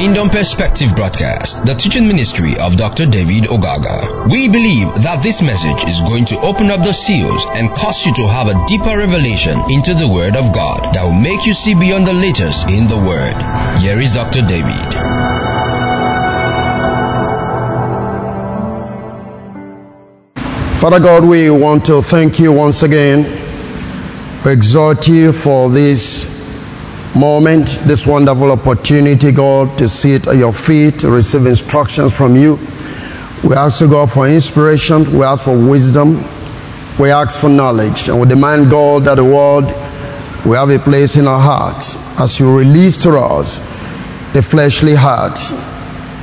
Kingdom Perspective broadcast, the teaching ministry of Dr. David Ogaga. We believe that this message is going to open up the seals and cause you to have a deeper revelation into the Word of God that will make you see beyond the letters in the Word. Here is Dr. David. Father God, we want to thank you once again. Exhort you for this moment, this wonderful opportunity, God, to sit at your feet, to receive instructions from you. We ask you, God, for inspiration. We ask for wisdom. We ask for knowledge. And we demand, God, that the word will have a place in our hearts as you release to us a fleshly heart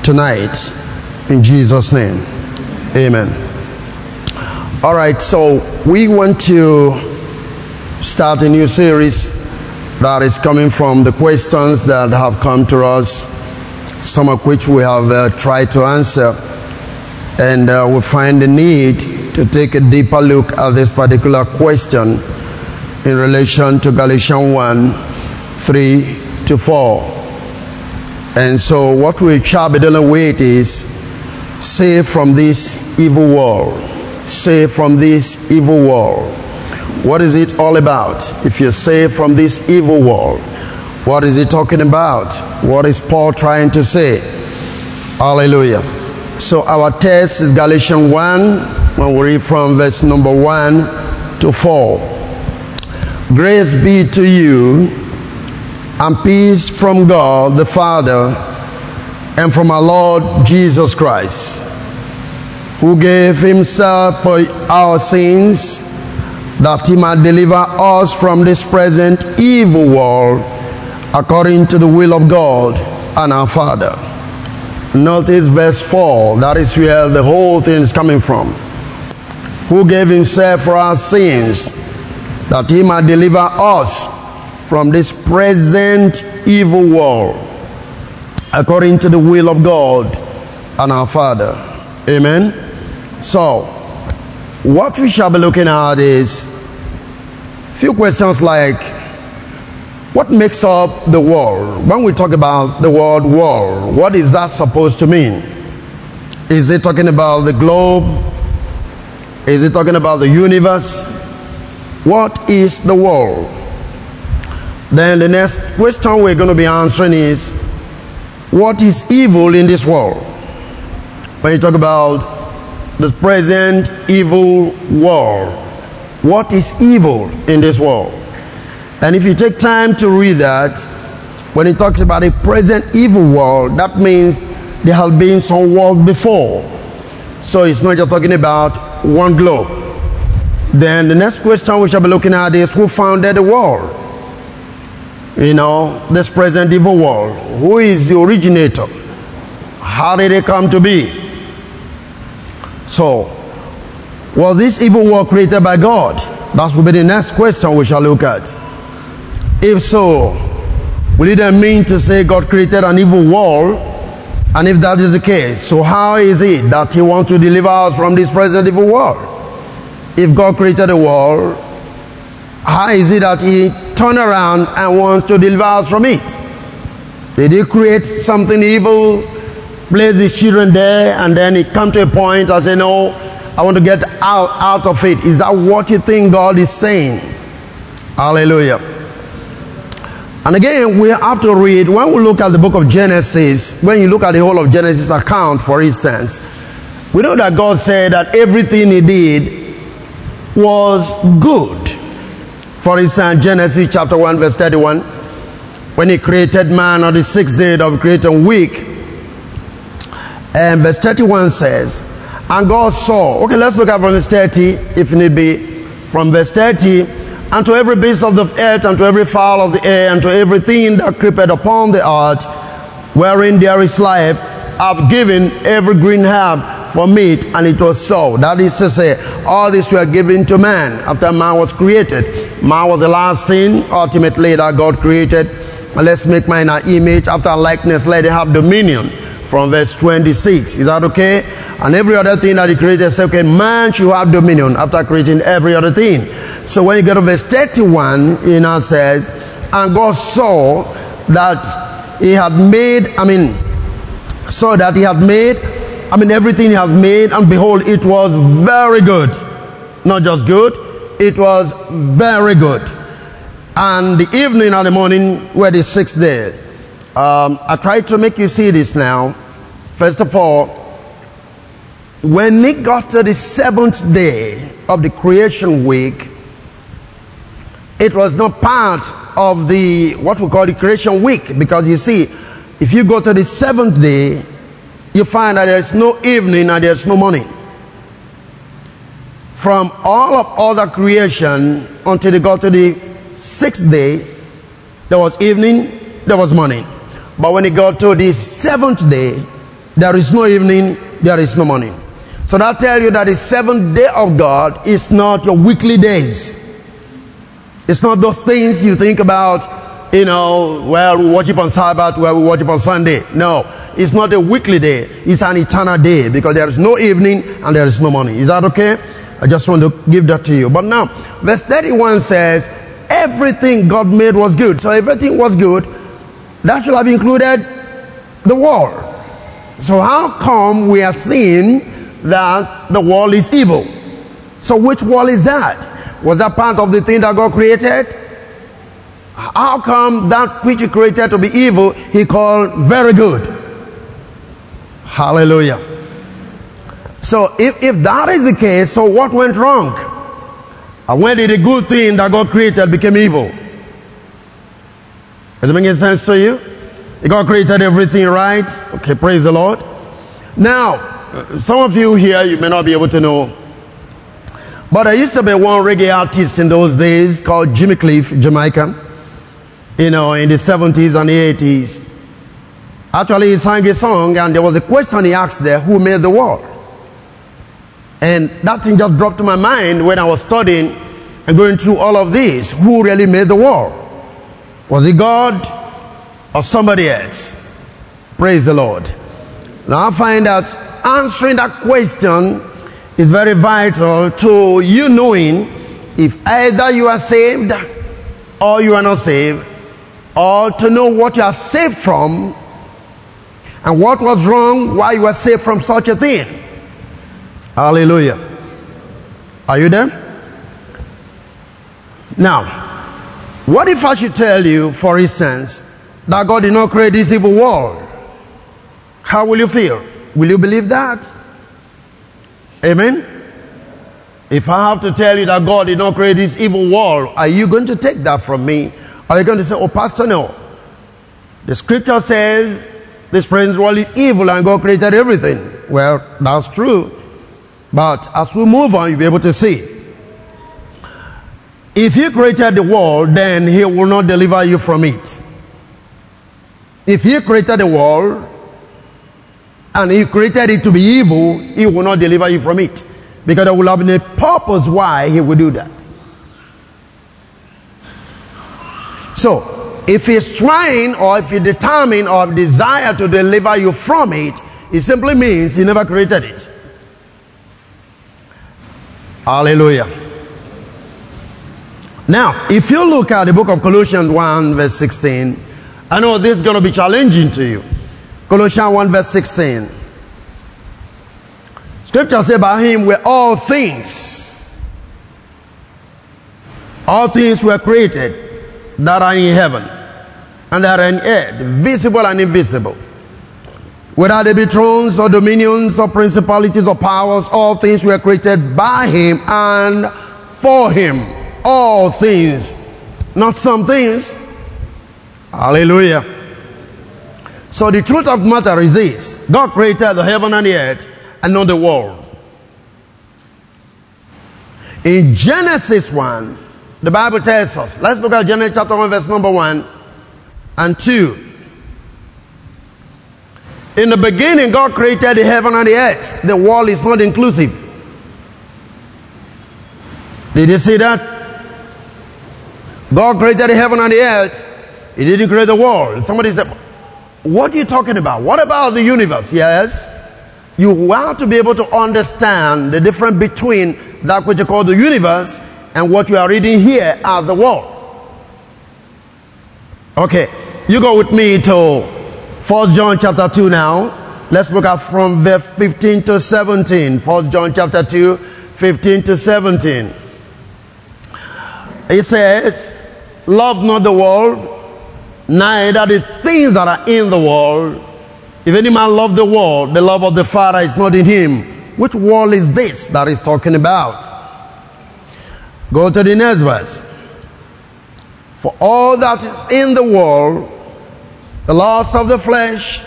tonight. In Jesus' name. Amen. All right, so we want to start a new series that is coming from the questions that have come to us, some of which we have uh, tried to answer. And uh, we find the need to take a deeper look at this particular question in relation to Galatians 1 3 to 4. And so, what we shall be dealing with is save from this evil world save from this evil world. What is it all about? If you're saved from this evil world, what is he talking about? What is Paul trying to say? Hallelujah. So our text is Galatians 1, when we read from verse number 1 to 4. Grace be to you and peace from God the Father and from our Lord Jesus Christ who gave himself for our sins that he might deliver us from this present evil world according to the will of God and our Father. Notice verse 4, that is where the whole thing is coming from. Who gave himself for our sins that he might deliver us from this present evil world according to the will of God and our Father. Amen. So, what we shall be looking at is few questions like what makes up the world? When we talk about the word world, what is that supposed to mean? Is it talking about the globe? Is it talking about the universe? What is the world? Then the next question we're going to be answering is what is evil in this world? When you talk about the present evil world. What is evil in this world? And if you take time to read that, when it talks about a present evil world, that means there have been some world before. So it's not just talking about one globe. Then the next question we shall be looking at is who founded the world? You know, this present evil world. Who is the originator? How did it come to be? So, was this evil world created by God? That will be the next question we shall look at. If so, it then mean to say God created an evil world? And if that is the case, so how is it that He wants to deliver us from this present evil world? If God created a world, how is it that He turned around and wants to deliver us from it? Did He create something evil place his children there, and then he come to a point and say, No, I want to get out, out of it. Is that what you think God is saying? Hallelujah. And again, we have to read, when we look at the book of Genesis, when you look at the whole of Genesis account, for instance, we know that God said that everything he did was good. For instance, Genesis chapter 1, verse 31, when he created man on the sixth day of creating week, and verse 31 says, And God saw. Okay, let's look at verse 30, if need be. From verse 30, and to every beast of the earth, and to every fowl of the air, and to everything that creepeth upon the earth, wherein there is life, I've given every green herb for meat, and it was so. That is to say, all this were given to man after man was created. Man was the last thing, ultimately, that God created. Let's make man our image after likeness, let it have dominion from verse 26. Is that okay? And every other thing that he created, said, okay, man should have dominion after creating every other thing. So when you get to verse 31, it now says, and God saw that he had made, I mean, saw that he had made, I mean, everything he has made, and behold, it was very good. Not just good, it was very good. And the evening and the morning were the sixth day. Um, I try to make you see this now. First of all, when it got to the seventh day of the creation week, it was not part of the what we call the creation week because you see, if you go to the seventh day, you find that there's no evening and there's no morning. From all of other creation until they got to the sixth day, there was evening, there was morning. But when it got to the seventh day, there is no evening, there is no morning. So that tells you that the seventh day of God is not your weekly days. It's not those things you think about, you know, well, we worship on Sabbath, well, we worship on Sunday. No, it's not a weekly day. It's an eternal day because there is no evening and there is no morning. Is that okay? I just want to give that to you. But now, verse 31 says, everything God made was good. So everything was good. That should have included the world. So how come we are seeing that the world is evil? So which world is that? Was that part of the thing that God created? How come that which He created to be evil, He called very good? Hallelujah. So if, if that is the case, so what went wrong? And when did the good thing that God created become evil? Does it make sense to you? God created everything right? Okay, praise the Lord. Now, Uh, some of you here, you may not be able to know but there used to be one reggae artist in those days called Jimmy Cliff, Jamaica. You know, in the 70s and the 80s. Actually, he sang a song and there was a question he asked there, who made the world? And that thing just dropped to my mind when I was studying and going through all of this. Who really made the world? Was it God or somebody else? Praise the Lord. Now I find that answering that question is very vital to you knowing if either you are saved or you are not saved, or to know what you are saved from and what was wrong, why you are saved from such a thing. Hallelujah. Are you there? Now, what if I should tell you, for instance, that God did not create this evil world? How will you feel? Will you believe that? Amen? If I have to tell you that God did not create this evil world, are you going to take that from me? Are you going to say, oh, Pastor, no. The scripture says this present world is evil and God created everything. Well, that's true. But as we move on, you'll be able to see. If He created the world, then He will not deliver you from it. If He created the world, and he created it to be evil, he will not deliver you from it. Because there will have been a purpose why he will do that. So, if he's trying or if he determined or desire to deliver you from it, it simply means he never created it. Hallelujah. Now, if you look at the book of Colossians 1 verse 16, I know this is going to be challenging to you. Colossians 1 verse 16. Scripture says by him were all things. All things were created that are in heaven and that are in earth, visible and invisible. Whether they be thrones or dominions or principalities or powers, all things were created by him and for him. All things, not some things. Hallelujah. So the truth of matter is this God created the heaven and the earth and not the world. In Genesis 1, the Bible tells us, let's look at Genesis chapter 1, verse number 1 and 2. In the beginning, God created the heaven and the earth. The world is not inclusive. Did you see that? God created the heaven and the earth. He didn't create the world. Somebody said, What are you talking about? What about the universe? Yes. You want to be able to understand the difference between that which you call the universe and what you are reading here as the world. Okay, you go with me to First John chapter 2 now. Let's look at from verse 15 to 17. First John chapter 2, 15 to 17. It says, Love not the world, neither the things that are in the world. If any man love the world, the love of the Father is not in him. Which world is this that he's talking about? Go to the next verse. For all that is in the world, the loss of the flesh,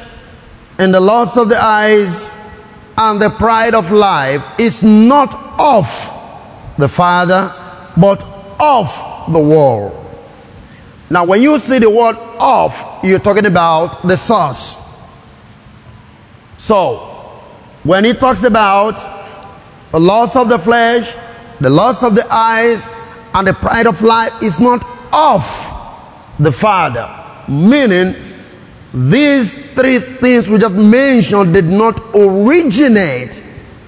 and the loss of the eyes, and the pride of life is not of the Father, but of the world. Now, when you see the word of, you're talking about the source. So, when he talks about the loss of the flesh, the loss of the eyes, and the pride of life, is not of the Father. Meaning, these three things we just mentioned did not originate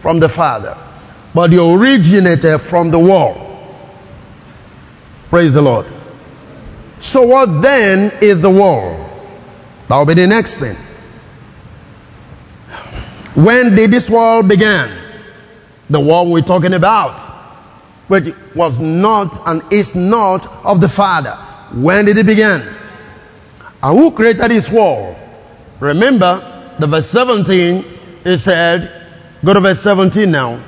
from the Father, but they originated from the world. Praise the Lord. So, what then is the world? That will be the next thing. When did this world begin? The world we're talking about, which was not and is not of the Father. When did it begin? And who created this world? Remember, the verse 17, it said, go to verse 17 now.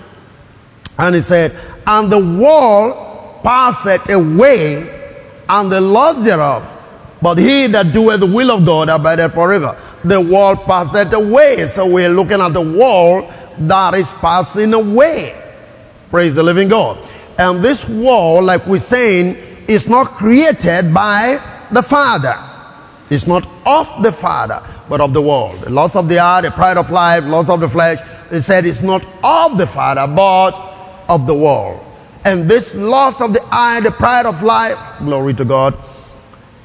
And it said, and the world passed away, and the loss thereof. But he that doeth the will of God abideth forever the world passeth away. So we're looking at the world that is passing away. Praise the living God. And this world, like we're saying, is not created by the Father. It's not of the Father, but of the world. The loss of the eye, the pride of life, loss of the flesh. They said it's not of the Father, but of the world. And this loss of the eye, the pride of life, glory to God,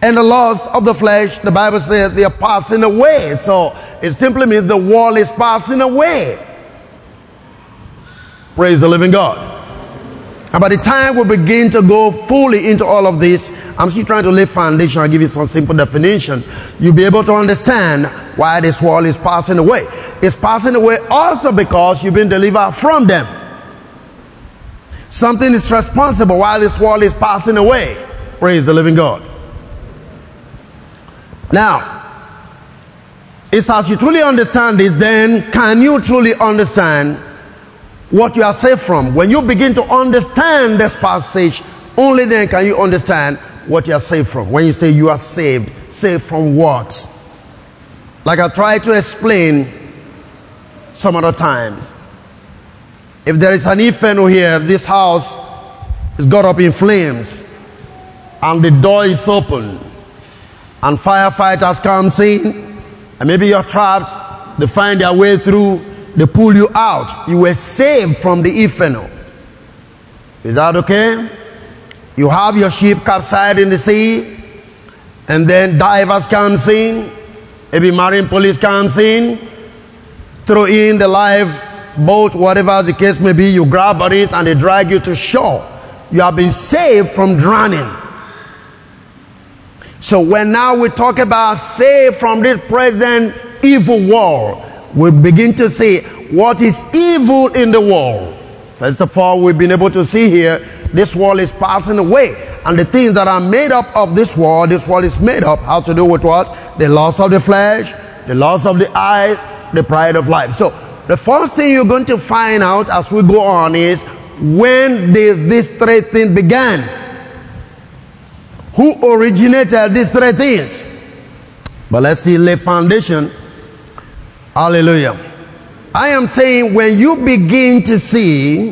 and the loss of the flesh, the Bible says they are passing away. So it simply means the wall is passing away. Praise the living God. And by the time we begin to go fully into all of this, I'm still trying to lay foundation. I'll give you some simple definition. You'll be able to understand why this wall is passing away. It's passing away also because you've been delivered from them. Something is responsible while this wall is passing away. Praise the living God. Now, it's as you truly understand this, then can you truly understand what you are saved from? When you begin to understand this passage, only then can you understand what you are saved from. When you say you are saved, saved from what? Like I tried to explain some other times. If there is an inferno here, this house is got up in flames and the door is open and firefighters come in, and maybe you're trapped, they find their way through, they pull you out. You were saved from the inferno. Is that okay? You have your ship capsized in the sea, and then divers comes in, maybe marine police comes in, throw in the live boat, whatever the case may be, you grab at it and they drag you to shore. You have been saved from drowning. So when now we talk about save from this present evil world, we begin to see what is evil in the world. First of all, we've been able to see here, this world is passing away. And the things that are made up of this world, this world is made up, has to do with what? The loss of the flesh, the loss of the eyes, the pride of life. So, the first thing you're going to find out as we go on is, when did this three thing began? who originated these three things. But let's see, lay foundation. Hallelujah. I am saying when you begin to see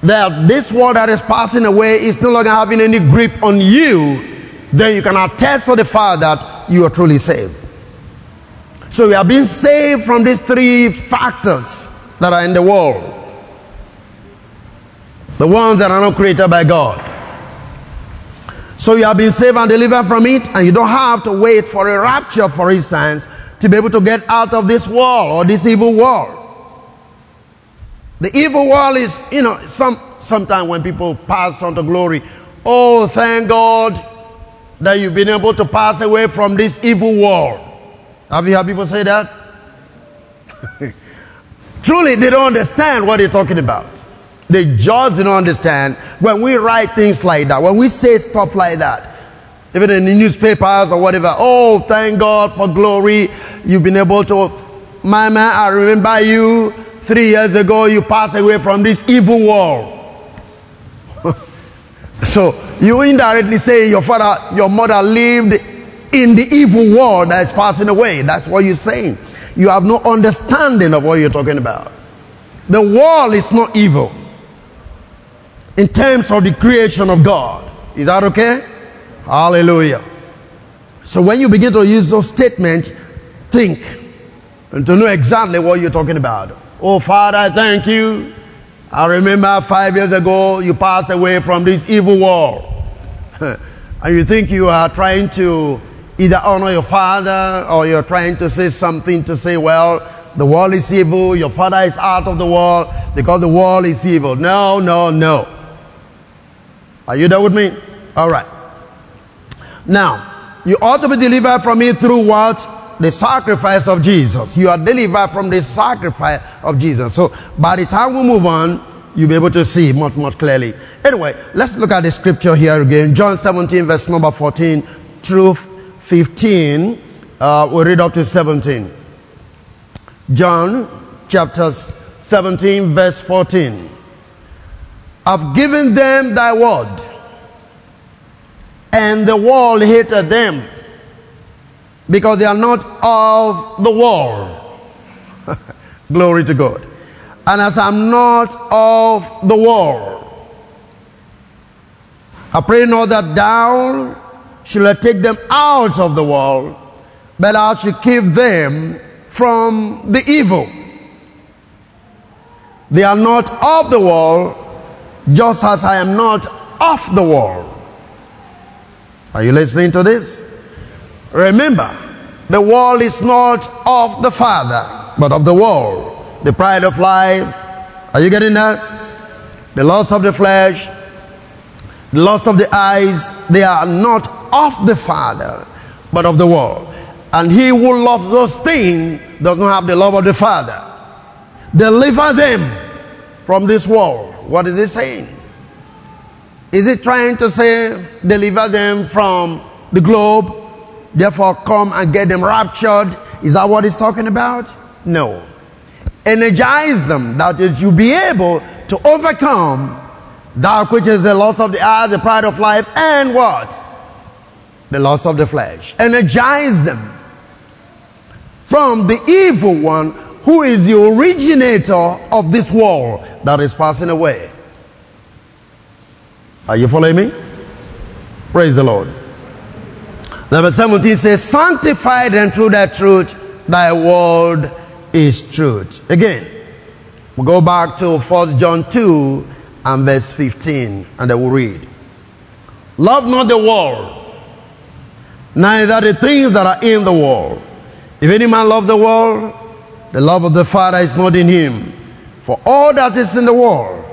that this world that is passing away is no longer having any grip on you, then you can attest to the fact that you are truly saved. So we are being saved from these three factors that are in the world. The ones that are not created by God. So you have been saved and delivered from it, and you don't have to wait for a rapture, for instance, to be able to get out of this world or this evil world. The evil world is, you know, some sometimes when people pass on to glory, oh, thank God that you've been able to pass away from this evil world. Have you heard people say that? Truly, they don't understand what they're talking about. They just don't understand when we write things like that, when we say stuff like that, even in the newspapers or whatever. Oh, thank God for glory. You've been able to, my man, I remember you three years ago, you passed away from this evil world. so, you indirectly say your father, your mother lived in the evil world that is passing away. That's what you're saying. You have no understanding of what you're talking about. The world is not evil in terms of the creation of God. Is that okay? Hallelujah. So when you begin to use those statements, think and to know exactly what you're talking about. Oh, Father, thank you. I remember five years ago you passed away from this evil world. and you think you are trying to either honor your father or you're trying to say something to say, well, the world is evil, your father is out of the world because the world is evil. No, no, no. Are you there with me? All right. Now, you ought to be delivered from it through what? The sacrifice of Jesus. You are delivered from the sacrifice of Jesus. So, by the time we move on, you'll be able to see much, much clearly. Anyway, let's look at the scripture here again. John 17, verse number 14 through 15. Uh, we read up to 17. John chapter 17, verse 14. I've given them thy word, and the world hated them because they are not of the world. Glory to God. And as I'm not of the world, I pray not that thou shalt take them out of the world, but I shalt keep them from the evil. They are not of the world, just as I am not of the world. Are you listening to this? Remember, the world is not of the Father, but of the world. The pride of life. Are you getting that? The loss of the flesh, the loss of the eyes, they are not of the Father, but of the world. And he who loves those things does not have the love of the Father. Deliver them from this world. What is it saying? Is it trying to say deliver them from the globe? Therefore come and get them raptured. Is that what he's talking about? No. Energize them. That is, you be able to overcome that which is the loss of the eyes, the pride of life, and what? The lust of the flesh. Energize them from the evil one who is the originator of this world that is passing away. Are you following me? Praise the Lord. Number 17 says, Sanctify them through that truth, thy word is truth. Again, we go back to 1 John 2 and verse 15, and I will read. Love not the world, neither the things that are in the world. If any man love the world, the love of the Father is not in him. For all that is in the world,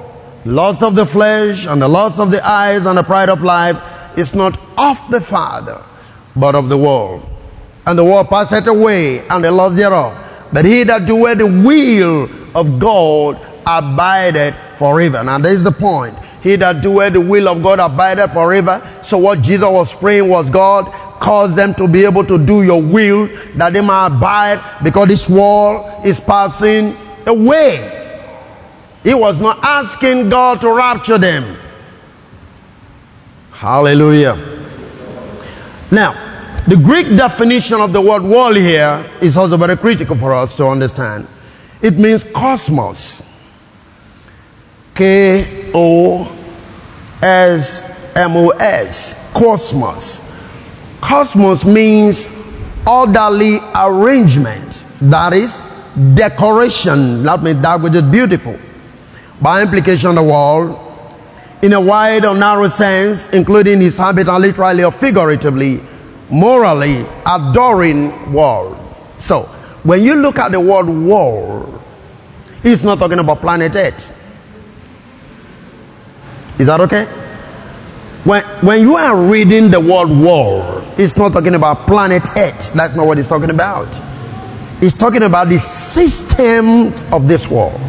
lust of the flesh and the lust of the eyes and the pride of life is not of the Father, but of the world. And the world passeth away and the lust thereof. But he that doeth the will of God abideth forever. Now this is the point. He that doeth the will of God abideth forever. So what Jesus was praying was God, cause them to be able to do your will, that they might abide, because this world is passing away. He was not asking God to rapture them. Hallelujah. Now, the Greek definition of the word world here is also very critical for us to understand. It means cosmos. K O S M O S. Cosmos. Cosmos means orderly arrangement. That is decoration. That means that which is beautiful. By implication, the world, in a wide or narrow sense, including its habitat literally or figuratively, morally adoring world. So, when you look at the word world, it's not talking about planet Earth. Is that okay? When, when you are reading the word world, it's not talking about planet Earth. That's not what it's talking about. It's talking about the system of this world.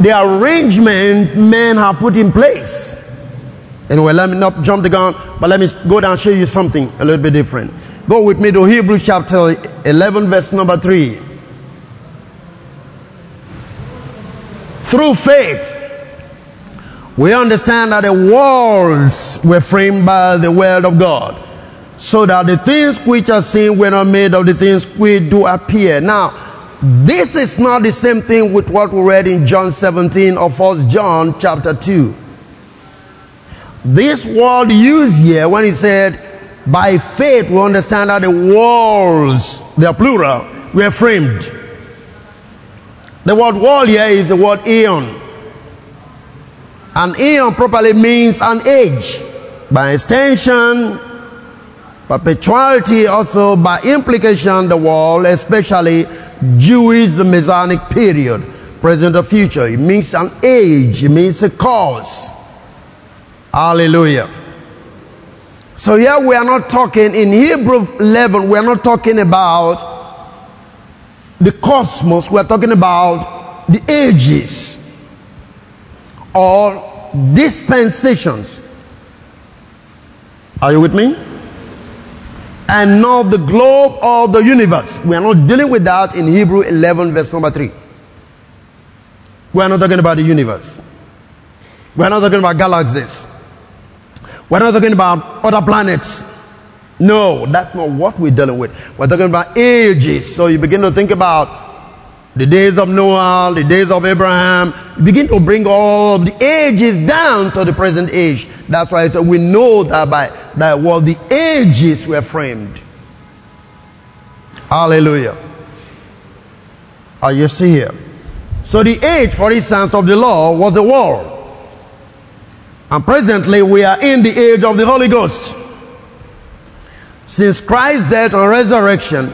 The arrangement men have put in place. Anyway, let me not jump the gun, but let me go down and show you something a little bit different. Go with me to Hebrews chapter 11, verse number 3. Through faith, we understand that the walls were framed by the word of God, so that the things which are seen were not made of the things which do appear. Now, this is not the same thing with what we read in John 17 or 1 John chapter 2. This word used here when he said, by faith we understand that the walls, they are plural, were framed. The word wall here is the word aeon. An aeon properly means an age. By extension, perpetuality also by implication the world, especially Jewish the Messianic period, present or future. It means an age, it means a cause. Hallelujah. So here we are not talking, in Hebrew level, we are not talking about the cosmos, we are talking about the ages or dispensations. Are you with me? And not the globe or the universe. We are not dealing with that in Hebrew 11, verse number 3. We are not talking about the universe. We are not talking about galaxies. We're not talking about other planets. No, that's not what we're dealing with. We're talking about ages. So you begin to think about the days of Noah, the days of Abraham. Begin to bring all the ages down to the present age. That's why I said we know that by that well the ages were framed. Hallelujah. Are you see here? So the age, for instance, of the law was the world. And presently we are in the age of the Holy Ghost. Since Christ's death and resurrection,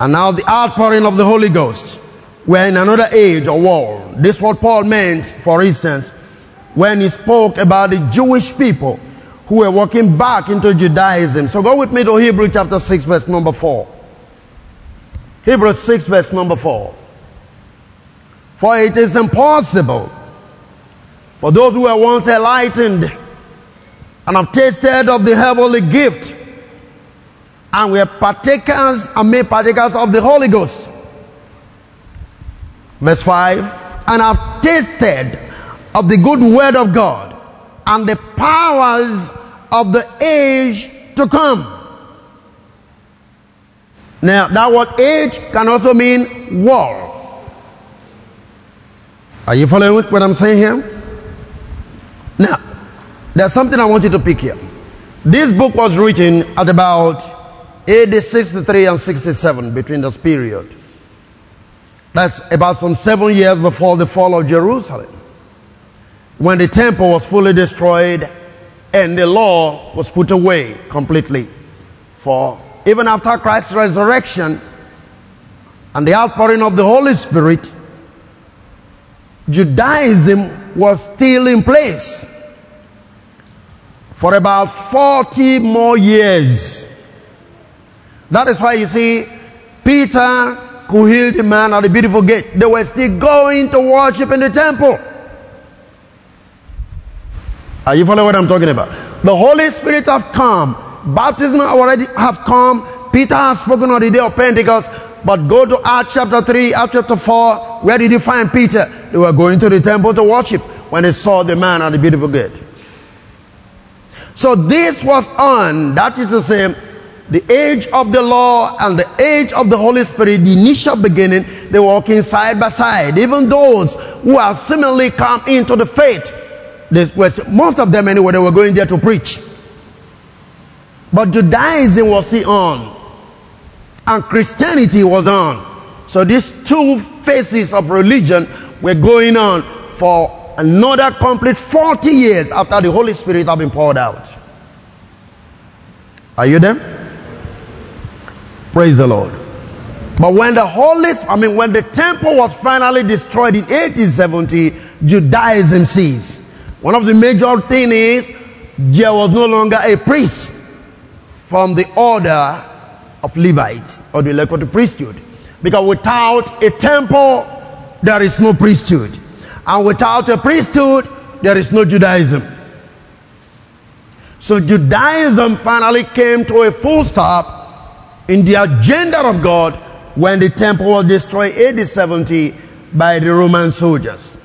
and now the outpouring of the Holy Ghost, we're in another age or world. This is what Paul meant, for instance, when he spoke about the Jewish people who were walking back into Judaism. So go with me to Hebrew chapter 6 verse number 4. Hebrews 6 verse number 4. For it is impossible for those who were once enlightened and have tasted of the heavenly gift and we were partakers and made partakers of the Holy Ghost. Verse 5 and have tasted of the good word of God and the powers of the age to come. Now, that word age can also mean war. Are you following what I'm saying here? Now, there's something I want you to pick here. This book was written at about AD 63 and 67 between this period. That's about some seven years before the fall of Jerusalem. When the temple was fully destroyed and the law was put away completely. For even after Christ's resurrection and the outpouring of the Holy Spirit, Judaism was still in place for about 40 more years. That is why you see Peter who healed the man at the beautiful gate. They were still going to worship in the temple. Are you following what I'm talking about? The Holy Spirit have come. Baptism already have come. Peter has spoken on the day of Pentecost. But go to Acts chapter 3, Acts chapter 4. Where did you find Peter? They were going to the temple to worship when they saw the man at the beautiful gate. So this was on, that is the say, the age of the law and the age of the Holy Spirit, the initial beginning, they were walking side by side. Even those who have similarly come into the faith, was, most of them anyway, they were going there to preach. But Judaism was on and Christianity was on. So these two phases of religion were going on for another complete 40 years after the Holy Spirit had been poured out. Are you there? Praise the Lord. But when the Holy, I mean, when the temple was finally destroyed in 1870, Judaism ceased. One of the major things is there was no longer a priest from the order of Levites or the Levitical priesthood. Because without a temple, there is no priesthood. And without a priesthood, there is no Judaism. So Judaism finally came to a full stop in the agenda of God when the temple was destroyed AD 70 by the Roman soldiers.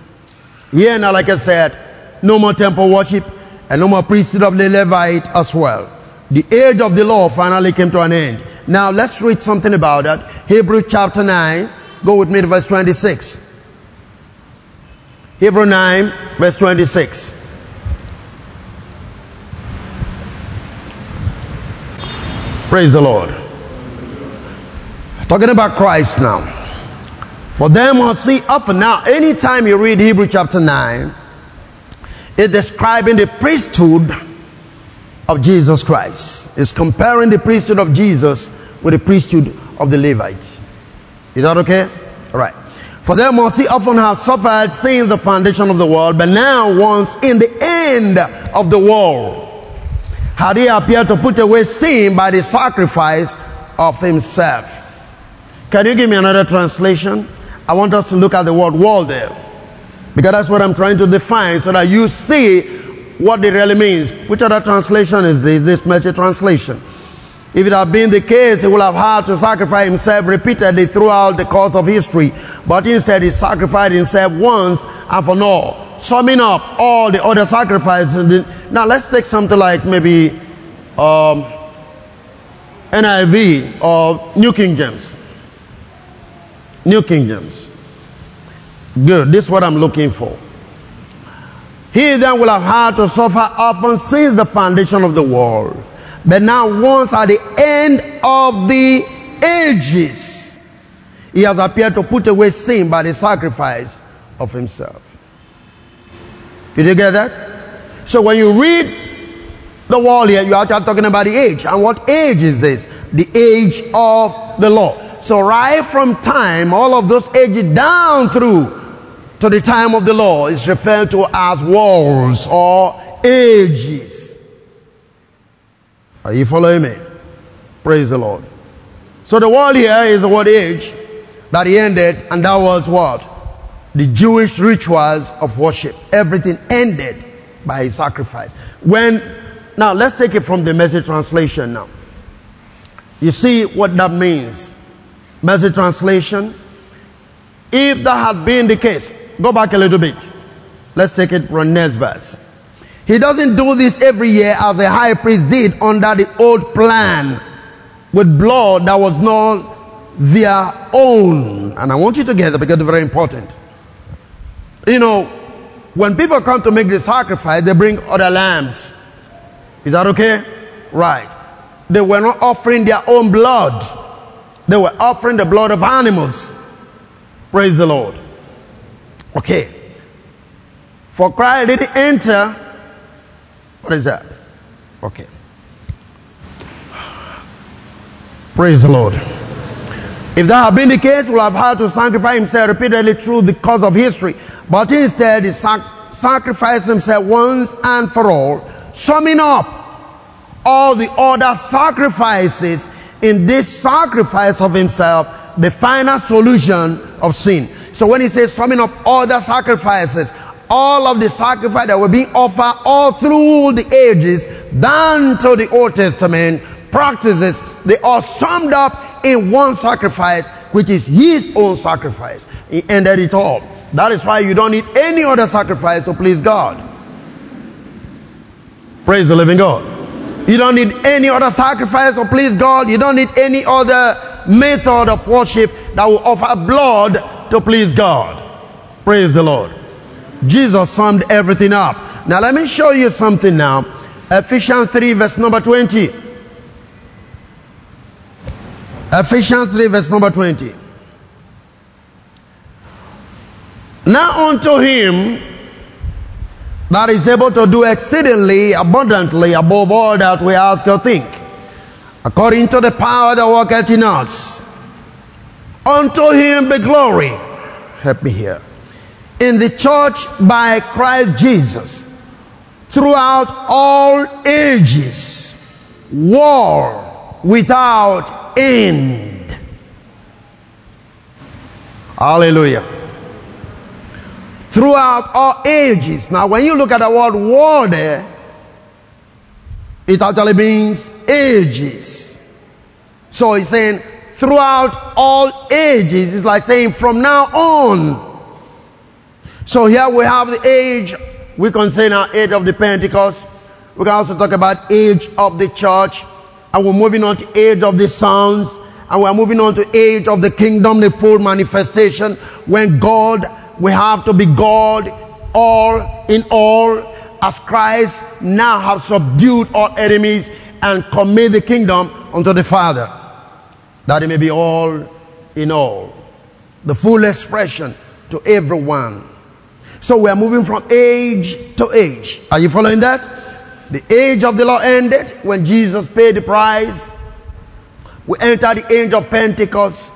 Here now, like I said, no more temple worship and no more priesthood of the Levite as well. The age of the law finally came to an end. Now let's read something about that. Hebrew chapter 9. Go with me to verse 26. Hebrew 9, verse 26. Praise the Lord. Talking about Christ now. For them will see often. Now, anytime you read Hebrew chapter 9, it's describing the priesthood of Jesus Christ. It's comparing the priesthood of Jesus with the priesthood of the Levites. Is that okay? All right. For them must he often have suffered since the foundation of the world, but now once in the end of the world, had he appeared to put away sin by the sacrifice of himself. Can you give me another translation? I want us to look at the word world there. Because that's what I'm trying to define so that you see what it really means. Which other translation is this? This message translation. If it had been the case, he would have had to sacrifice himself repeatedly throughout the course of history. But instead, he sacrificed himself once and for all, summing up all the other sacrifices. Now, let's take something like maybe um, NIV or New King James. New Kingdoms. Good. This is what I'm looking for. He then will have had to suffer often since the foundation of the world. But now, once at the end of the ages, he has appeared to put away sin by the sacrifice of himself. Did you get that? So when you read the wall here, you are talking about the age. And what age is this? The age of the law. So right from time, all of those ages down through to the time of the law is referred to as walls or ages. Are you following me? Praise the Lord. So the word here is the word age that he ended, and that was what? The Jewish rituals of worship. Everything ended by his sacrifice. When, now let's take it from the message translation now. You see what that means. Message translation. If that had been the case, go back a little bit. Let's take it from next verse. He doesn't do this every year as a high priest did under the old plan with blood that was not their own. And I want you to get that because it's very important. You know, when people come to make the sacrifice, they bring other lambs. Is that okay? Right. They were not offering their own blood. They were offering the blood of animals. Praise the Lord. Okay. For Christ did enter. What is that? Okay. Praise the Lord. If that had been the case, we would have had to sacrifice himself repeatedly through the course of history. But instead, he sac- sacrificed himself once and for all, summing up all the other sacrifices in this sacrifice of himself, the final solution of sin. So when he says summing up all the sacrifices, all of the sacrifice that were being offered all through the ages, down to the Old Testament practices, they are summed up in one sacrifice, which is his own sacrifice. He ended it all. That is why you don't need any other sacrifice to please God. Praise the living God. You don't need any other sacrifice to please God. You don't need any other method of worship that will offer blood to please God. Praise the Lord. Jesus summed everything up. Now let me show you something now. Ephesians 3 verse number 20. Ephesians 3 verse number 20. Now unto him that is able to do exceedingly abundantly above all that we ask or think, according to the power that worketh in us. Unto him be glory. Help me here. In the church by Christ Jesus throughout all ages, war without end. Hallelujah. Throughout all ages. Now, when you look at the word war there, it actually means ages. So he's saying throughout all ages. It's like saying from now on. So here we have the age, we can say now age of the Pentecost. We can also talk about age of the church. And we're moving on to age of the sons. And we're moving on to age of the kingdom, the full manifestation. When God, we have to be God all in all as Christ now have subdued all enemies and commit the kingdom unto the Father, that it may be all in all. The full expression to everyone. So we are moving from age to age. Are you following that? The age of the law ended when Jesus paid the price. We enter the age of Pentecost.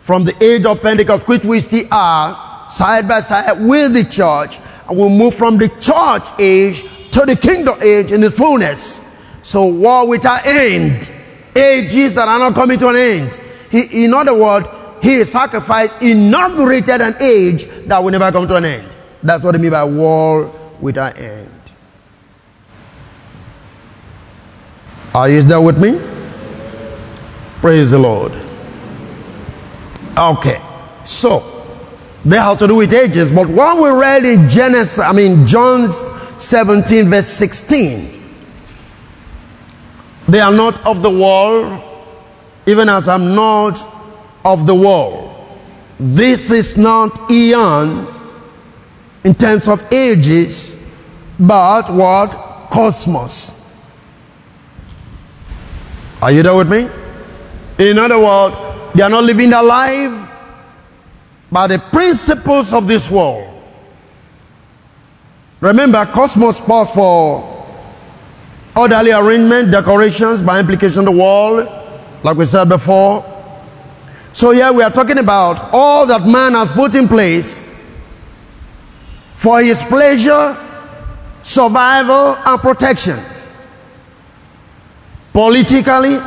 From the age of Pentecost, which we still are, side by side with the church, and we move from the church age to the kingdom age in the fullness. So war without end. Ages that are not coming to an end. He, in other words, his sacrifice inaugurated an age that will never come to an end. That's what I mean by war without end. Are you there with me? Praise the Lord. Okay. So, they have to do with ages. But what we read in Genesis, I mean, John 17, verse 16, they are not of the world, even as I'm not of the world. This is not eon in terms of ages, but what? Cosmos. Are you there with me? In other words, they are not living their life by the principles of this world. Remember, cosmos stands for orderly arrangement, decorations, by implication the world, like we said before. So here we are talking about all that man has put in place for his pleasure, survival, and protection. Politically,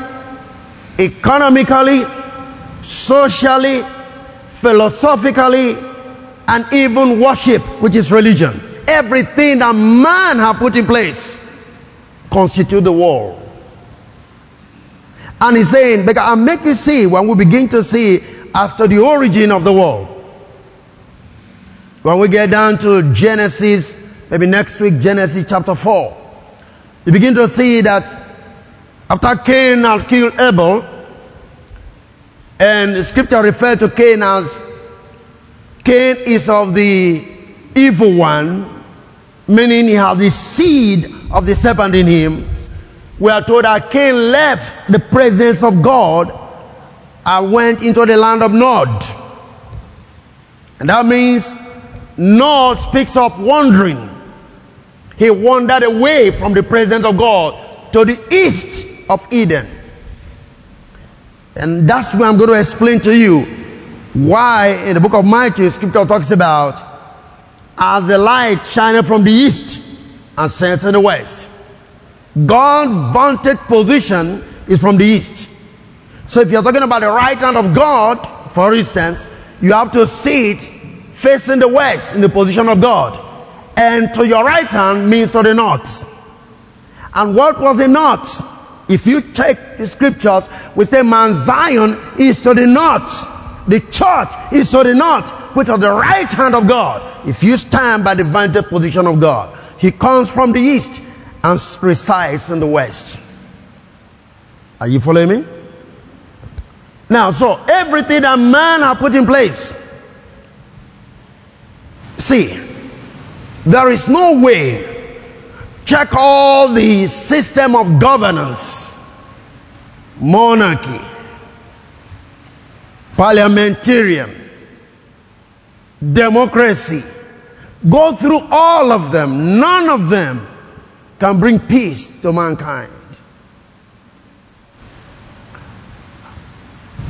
economically, socially, philosophically, and even worship, which is religion. Everything that man has put in place constitute the world. And he's saying, because I'll make you see when we begin to see as to the origin of the world. When we get down to Genesis, maybe next week, Genesis chapter 4, you begin to see that after Cain had killed Abel, and scripture referred to Cain as Cain is of the evil one, meaning he has the seed of the serpent in him. We are told that Cain left the presence of God and went into the land of Nod. And that means Nod speaks of wandering. He wandered away from the presence of God to the east of Eden. And that's where I'm going to explain to you why in the book of Matthew, scripture talks about as the light shining from the east and sets in the west. God's vantage position is from the east. So if you're talking about the right hand of God, for instance, you have to sit facing the west in the position of God. And to your right hand means to the north. And what was the north? If you check the scriptures, we say Mount Zion is to the north. The church is to the north, which are the right hand of God. If you stand by the vantage position of God, He comes from the east and resides in the west. Are you following me? Now, so everything that man has put in place. See, there is no way Check all the system of governance, monarchy, parliamentarian, democracy. Go through all of them. None of them can bring peace to mankind.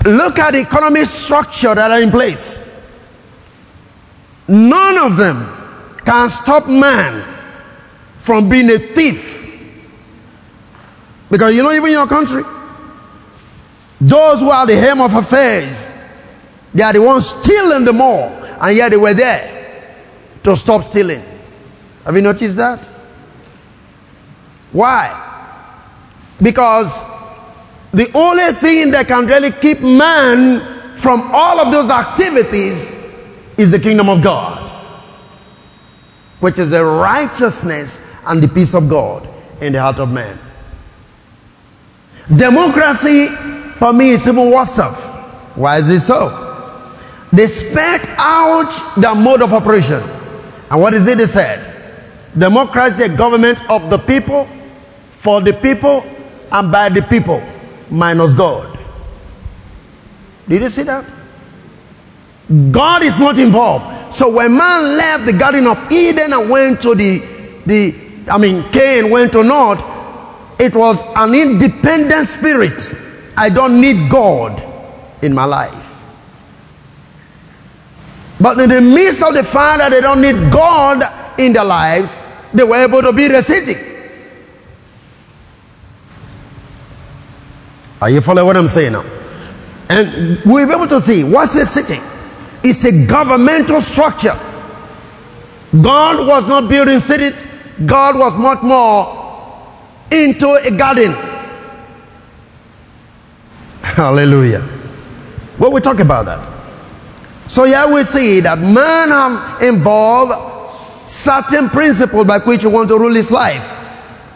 Look at the economic structure that are in place. None of them can stop man from being a thief. Because you know, even your country, Those who are the hem of affairs, they are the ones stealing the more, and yet they were there to stop stealing. Have you noticed that? Why? Because the only thing that can really keep man from all of those activities is the kingdom of God, which is the righteousness and the peace of God in the heart of man. Democracy for me is even worse stuff. Why is it so? They spent out their mode of operation. And what is it they said? Democracy, a government of the people, for the people, and by the people, minus God. Did you see that? God is not involved. So when man left the Garden of Eden and went to the, the I mean, Cain went to Nod, it was an independent spirit. I don't need God in my life. But in the midst of the fact that they don't need God in their lives, they were able to be city. Are you following what I'm saying now? And we'll be able to see what's the city? It's a governmental structure. God was not building cities, God was much more into a garden. Hallelujah. What we talk about that? So here we see that man um, have involved certain principles by which he want to rule his life.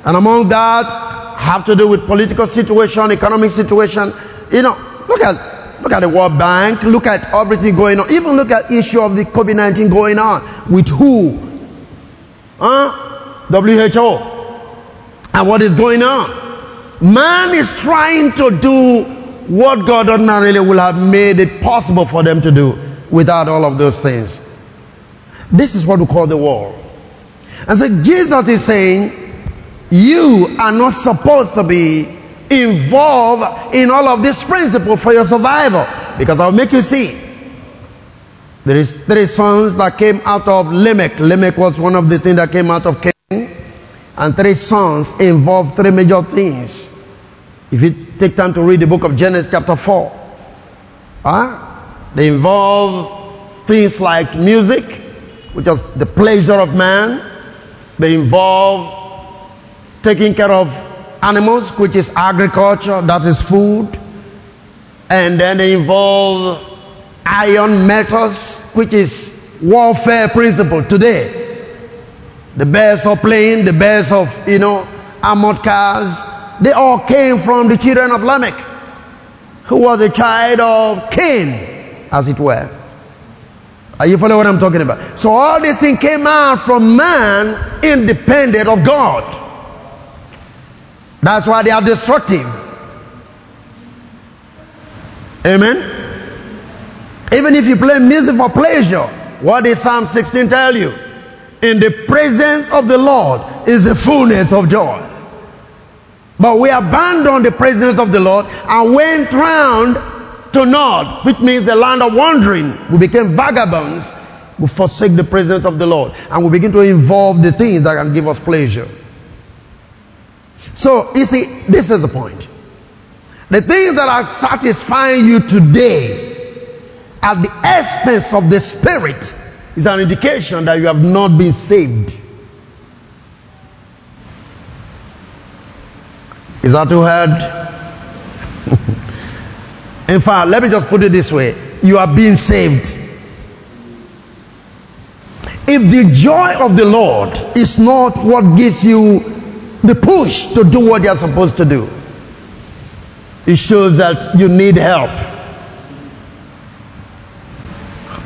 And among that have to do with political situation, economic situation. You know, look at look at the World Bank, look at everything going on. Even look at issue of the COVID-19 going on. With who? Huh? WHO. And what is going on? Man is trying to do what God ordinarily will have made it possible for them to do without all of those things. This is what we call the world. And so Jesus is saying, you are not supposed to be involved in all of this principle for your survival. Because I'll make you see. There is three sons that came out of Lamech. Lamech was one of the things that came out of Cain. And three sons involved three major things. If you take time to read the book of Genesis chapter 4. Huh? They involve things like music, which is the pleasure of man. They involve taking care of animals, which is agriculture, that is food. And then they involve iron metals, which is warfare principle today. The birds of plane, the birds of, you know, armored cars, they all came from the children of Lamech, who was a child of Cain as it were. Are you following what I'm talking about? So all these things came out from man independent of God. That's why they are destructive. Amen. Even if you play music for pleasure, what does Psalm 16 tell you? In the presence of the Lord is the fullness of joy. But we abandoned the presence of the Lord and went round to Nod, which means the land of wandering. We became vagabonds. We forsake the presence of the Lord. And we begin to involve the things that can give us pleasure. So, you see, this is the point. The things that are satisfying you today at the expense of the Spirit is an indication that you have not been saved. Is that too hard? In fact, let me just put it this way you are being saved. If the joy of the Lord is not what gives you the push to do what you're supposed to do, it shows that you need help.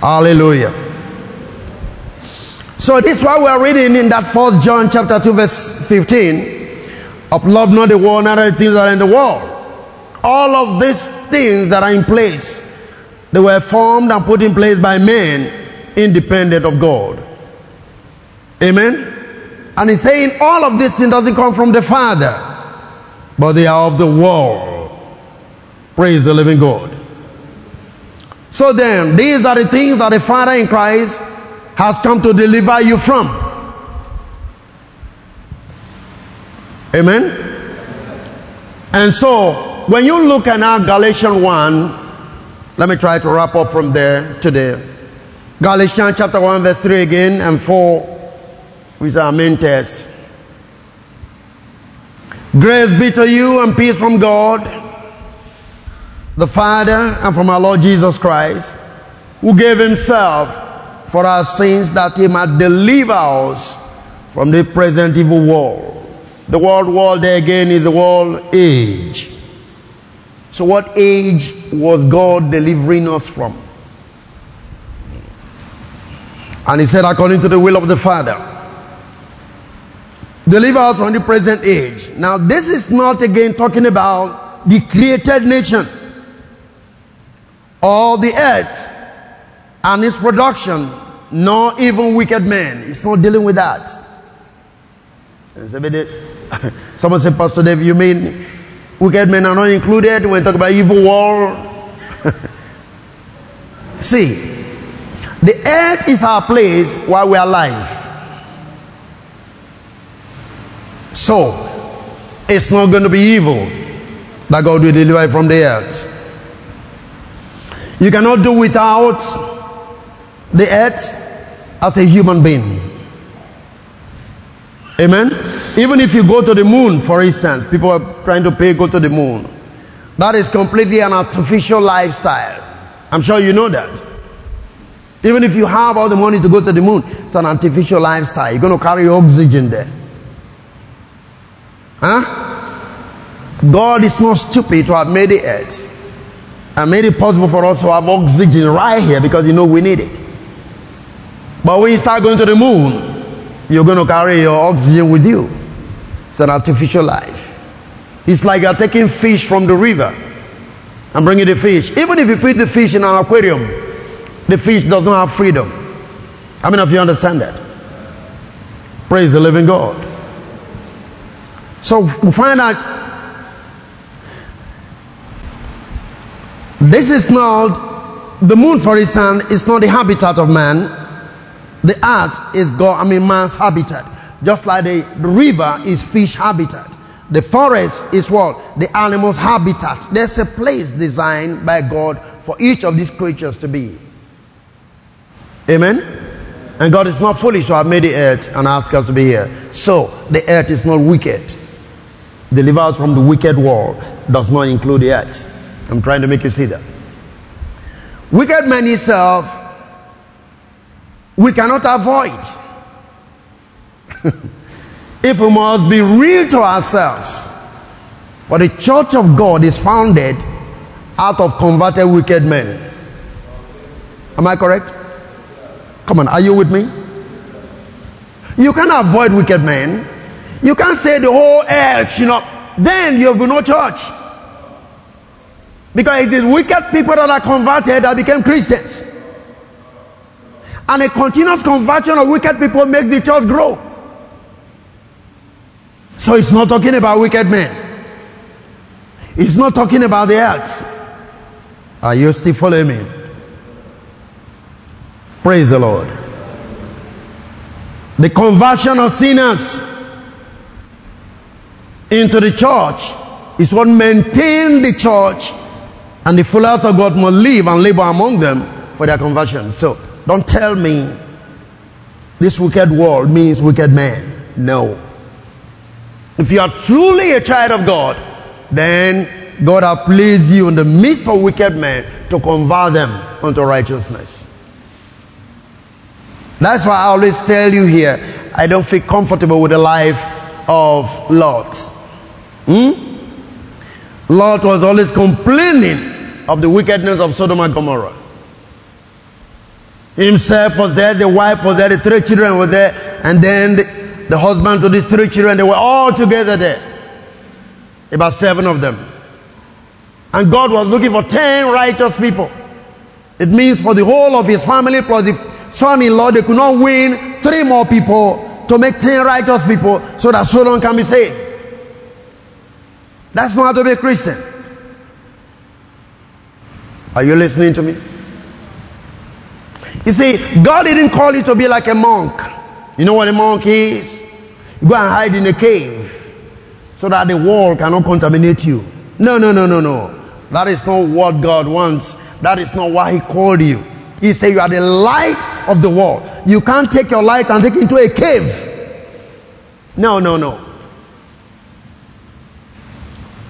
Hallelujah. So this is why we are reading in that first John chapter 2 verse 15 of love not the world, neither the things that are in the world all of these things that are in place, they were formed and put in place by men independent of God. Amen? And he's saying all of this sin doesn't come from the Father, but they are of the world. Praise the living God. So then, these are the things that the Father in Christ has come to deliver you from. Amen? And so, when you look at now Galatians 1, let me try to wrap up from there today. Galatians chapter 1, verse 3 again and 4, which is our main test. Grace be to you and peace from God, the Father, and from our Lord Jesus Christ, who gave himself for our sins that he might deliver us from the present evil world. The world world there again is the world age. So what age was God delivering us from? And he said, according to the will of the Father. Deliver us from the present age. Now, this is not again talking about the created nation or the earth and its production, nor even wicked men. It's not dealing with that. Someone said, Pastor Dave, you mean wicked men are not included when talk about evil world? See, the earth is our place while we are alive. So, it's not going to be evil that God will deliver from the earth. You cannot do without the earth as a human being. Amen? Even if you go to the moon, for instance, people are trying to pay, go to the moon. That is completely an artificial lifestyle. I'm sure you know that. Even if you have all the money to go to the moon, it's an artificial lifestyle. You're going to carry oxygen there. Huh? God is not stupid to have made the earth and made it possible for us to have oxygen right here because you know we need it. But when you start going to the moon, you're going to carry your oxygen with you. It's an artificial life. It's like you're taking fish from the river and bringing the fish. Even if you put the fish in an aquarium, the fish does not have freedom. How many of you understand that? Praise the living God. So we find out this is not the moon, for instance, is not the habitat of man. The earth is God, I mean man's habitat. Just like the, the river is fish habitat. The forest is what? The animal's habitat. There's a place designed by God for each of these creatures to be. Amen? And God is not foolish to have made the earth and ask us to be here. So, the earth is not wicked deliver us from the wicked world does not include the earth. I'm trying to make you see that. Wicked men itself, we cannot avoid. if we must be real to ourselves, for the church of God is founded out of converted wicked men. Am I correct? Come on, are you with me? You can avoid wicked men you can't say the whole earth, you know, then you have no church. Because it is wicked people that are converted that became Christians. And a continuous conversion of wicked people makes the church grow. So it's not talking about wicked men. It's not talking about the earth. Are you still following me? Praise the Lord. The conversion of sinners into the church is what maintain the church and the followers of God must live and labor among them for their conversion. So don't tell me this wicked world means wicked men. No. If you are truly a child of God, then God has placed you in the midst of wicked men to convert them unto righteousness. That's why I always tell you here, I don't feel comfortable with the life of Lot. Hmm? Lot was always complaining of the wickedness of Sodom and Gomorrah. Himself was there, the wife was there, the three children were there, and then the, the husband to these three children, they were all together there. About seven of them. And God was looking for ten righteous people. It means for the whole of his family plus the son-in-law, they could not win three more people to make ten righteous people so that Sodom can be saved. That's not how to be a Christian. Are you listening to me? You see, God didn't call you to be like a monk. You know what a monk is? You go and hide in a cave so that the world cannot contaminate you. No, no, no, no, no. That is not what God wants. That is not why He called you. He said you are the light of the world. You can't take your light and take it into a cave. No, no, no.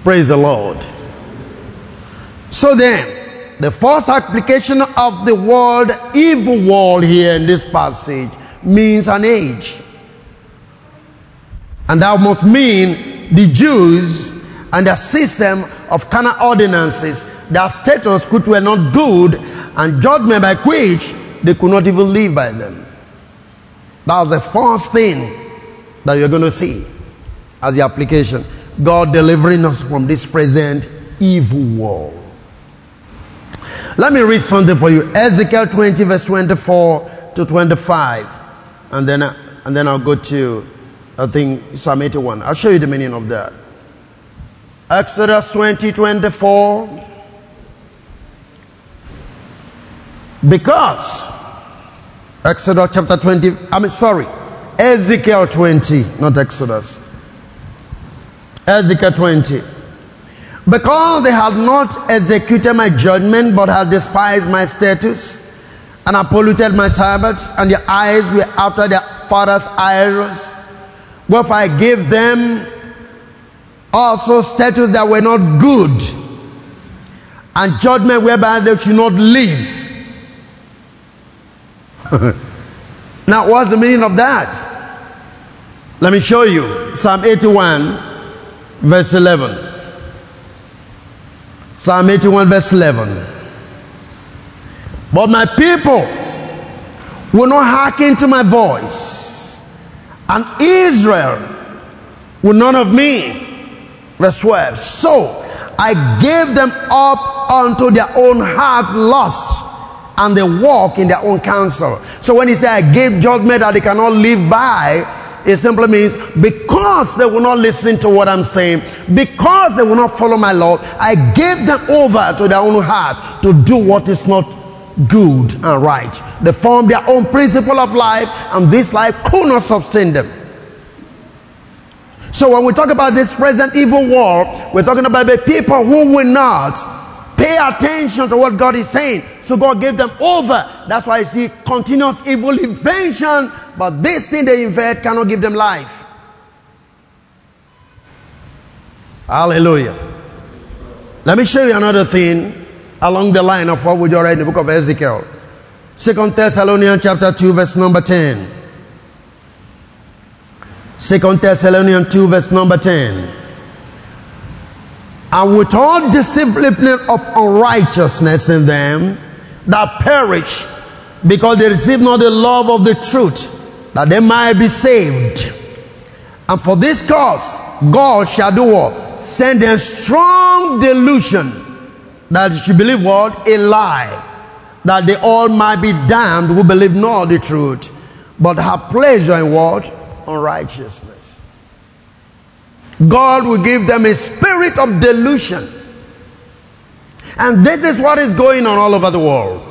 Praise the Lord. So then, the first application of the word evil world here in this passage means an age. And that must mean the Jews and their system of carnal ordinances, their status which were not good, and judgment by which they could not even live by them. That was the first thing that you're going to see as the application. God delivering us from this present evil world. Let me read something for you. Ezekiel 20 verse 24 to 25. And then, and then I'll go to, I think, Psalm 81. I'll show you the meaning of that. Exodus 20, 24. Because, Exodus chapter 20, I mean, sorry, Ezekiel 20, not Exodus. Ezekiel 20. Because they had not executed my judgment, but had despised my statutes, and have polluted my Sabbaths, and their eyes were after their father's idols. Wherefore I gave them also statutes that were not good, and judgment whereby they should not live. now, what's the meaning of that? Let me show you. Psalm 81, verse 11. Psalm 81, verse 11. But my people will not hearken to my voice, and Israel will none of me. Verse 12. So I gave them up unto their own heart lust, and they walk in their own counsel. So when he said, I gave judgment that they cannot live by, it simply means because they will not listen to what I'm saying, because they will not follow my law, I gave them over to their own heart to do what is not good and right. They formed their own principle of life, and this life could not sustain them. So when we talk about this present evil world, we're talking about the people who will not pay attention to what God is saying. So God gave them over. That's why I see continuous evil invention, but this thing they invent cannot give them life. Hallelujah. Let me show you another thing along the line of what we just read in the book of Ezekiel. Second Thessalonians chapter 2 verse number 10. Second Thessalonians 2 verse number 10. And with all discipline of unrighteousness in them that perish because they receive not the love of the truth that they might be saved. And for this cause, God shall do what? Send them strong delusion that they should believe what? A lie. That they all might be damned who believe not the truth, but have pleasure in what? Unrighteousness. God will give them a spirit of delusion. And this is what is going on all over the world.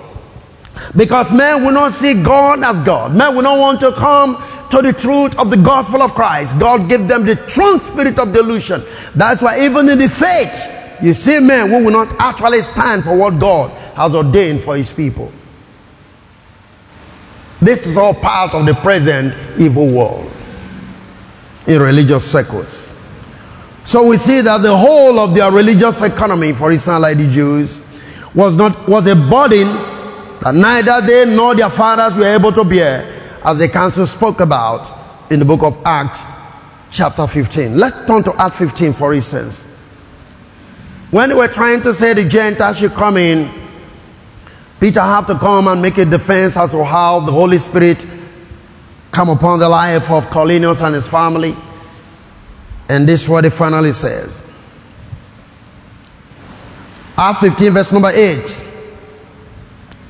Because men will not see God as God. Men will not want to come to the truth of the gospel of Christ. God gave them the true spirit of delusion. That's why even in the faith, you see men who will not actually stand for what God has ordained for his people. This is all part of the present evil world in religious circles. So we see that the whole of their religious economy, for instance, like the Jews, was not was a burden that neither they nor their fathers were able to bear, as the council spoke about in the book of Acts, chapter 15. Let's turn to Acts 15, for instance. When they were trying to say the Gentiles should come in, Peter had to come and make a defense as to how the Holy Spirit come upon the life of Cornelius and his family. And this is what he finally says. Act 15, verse number 8.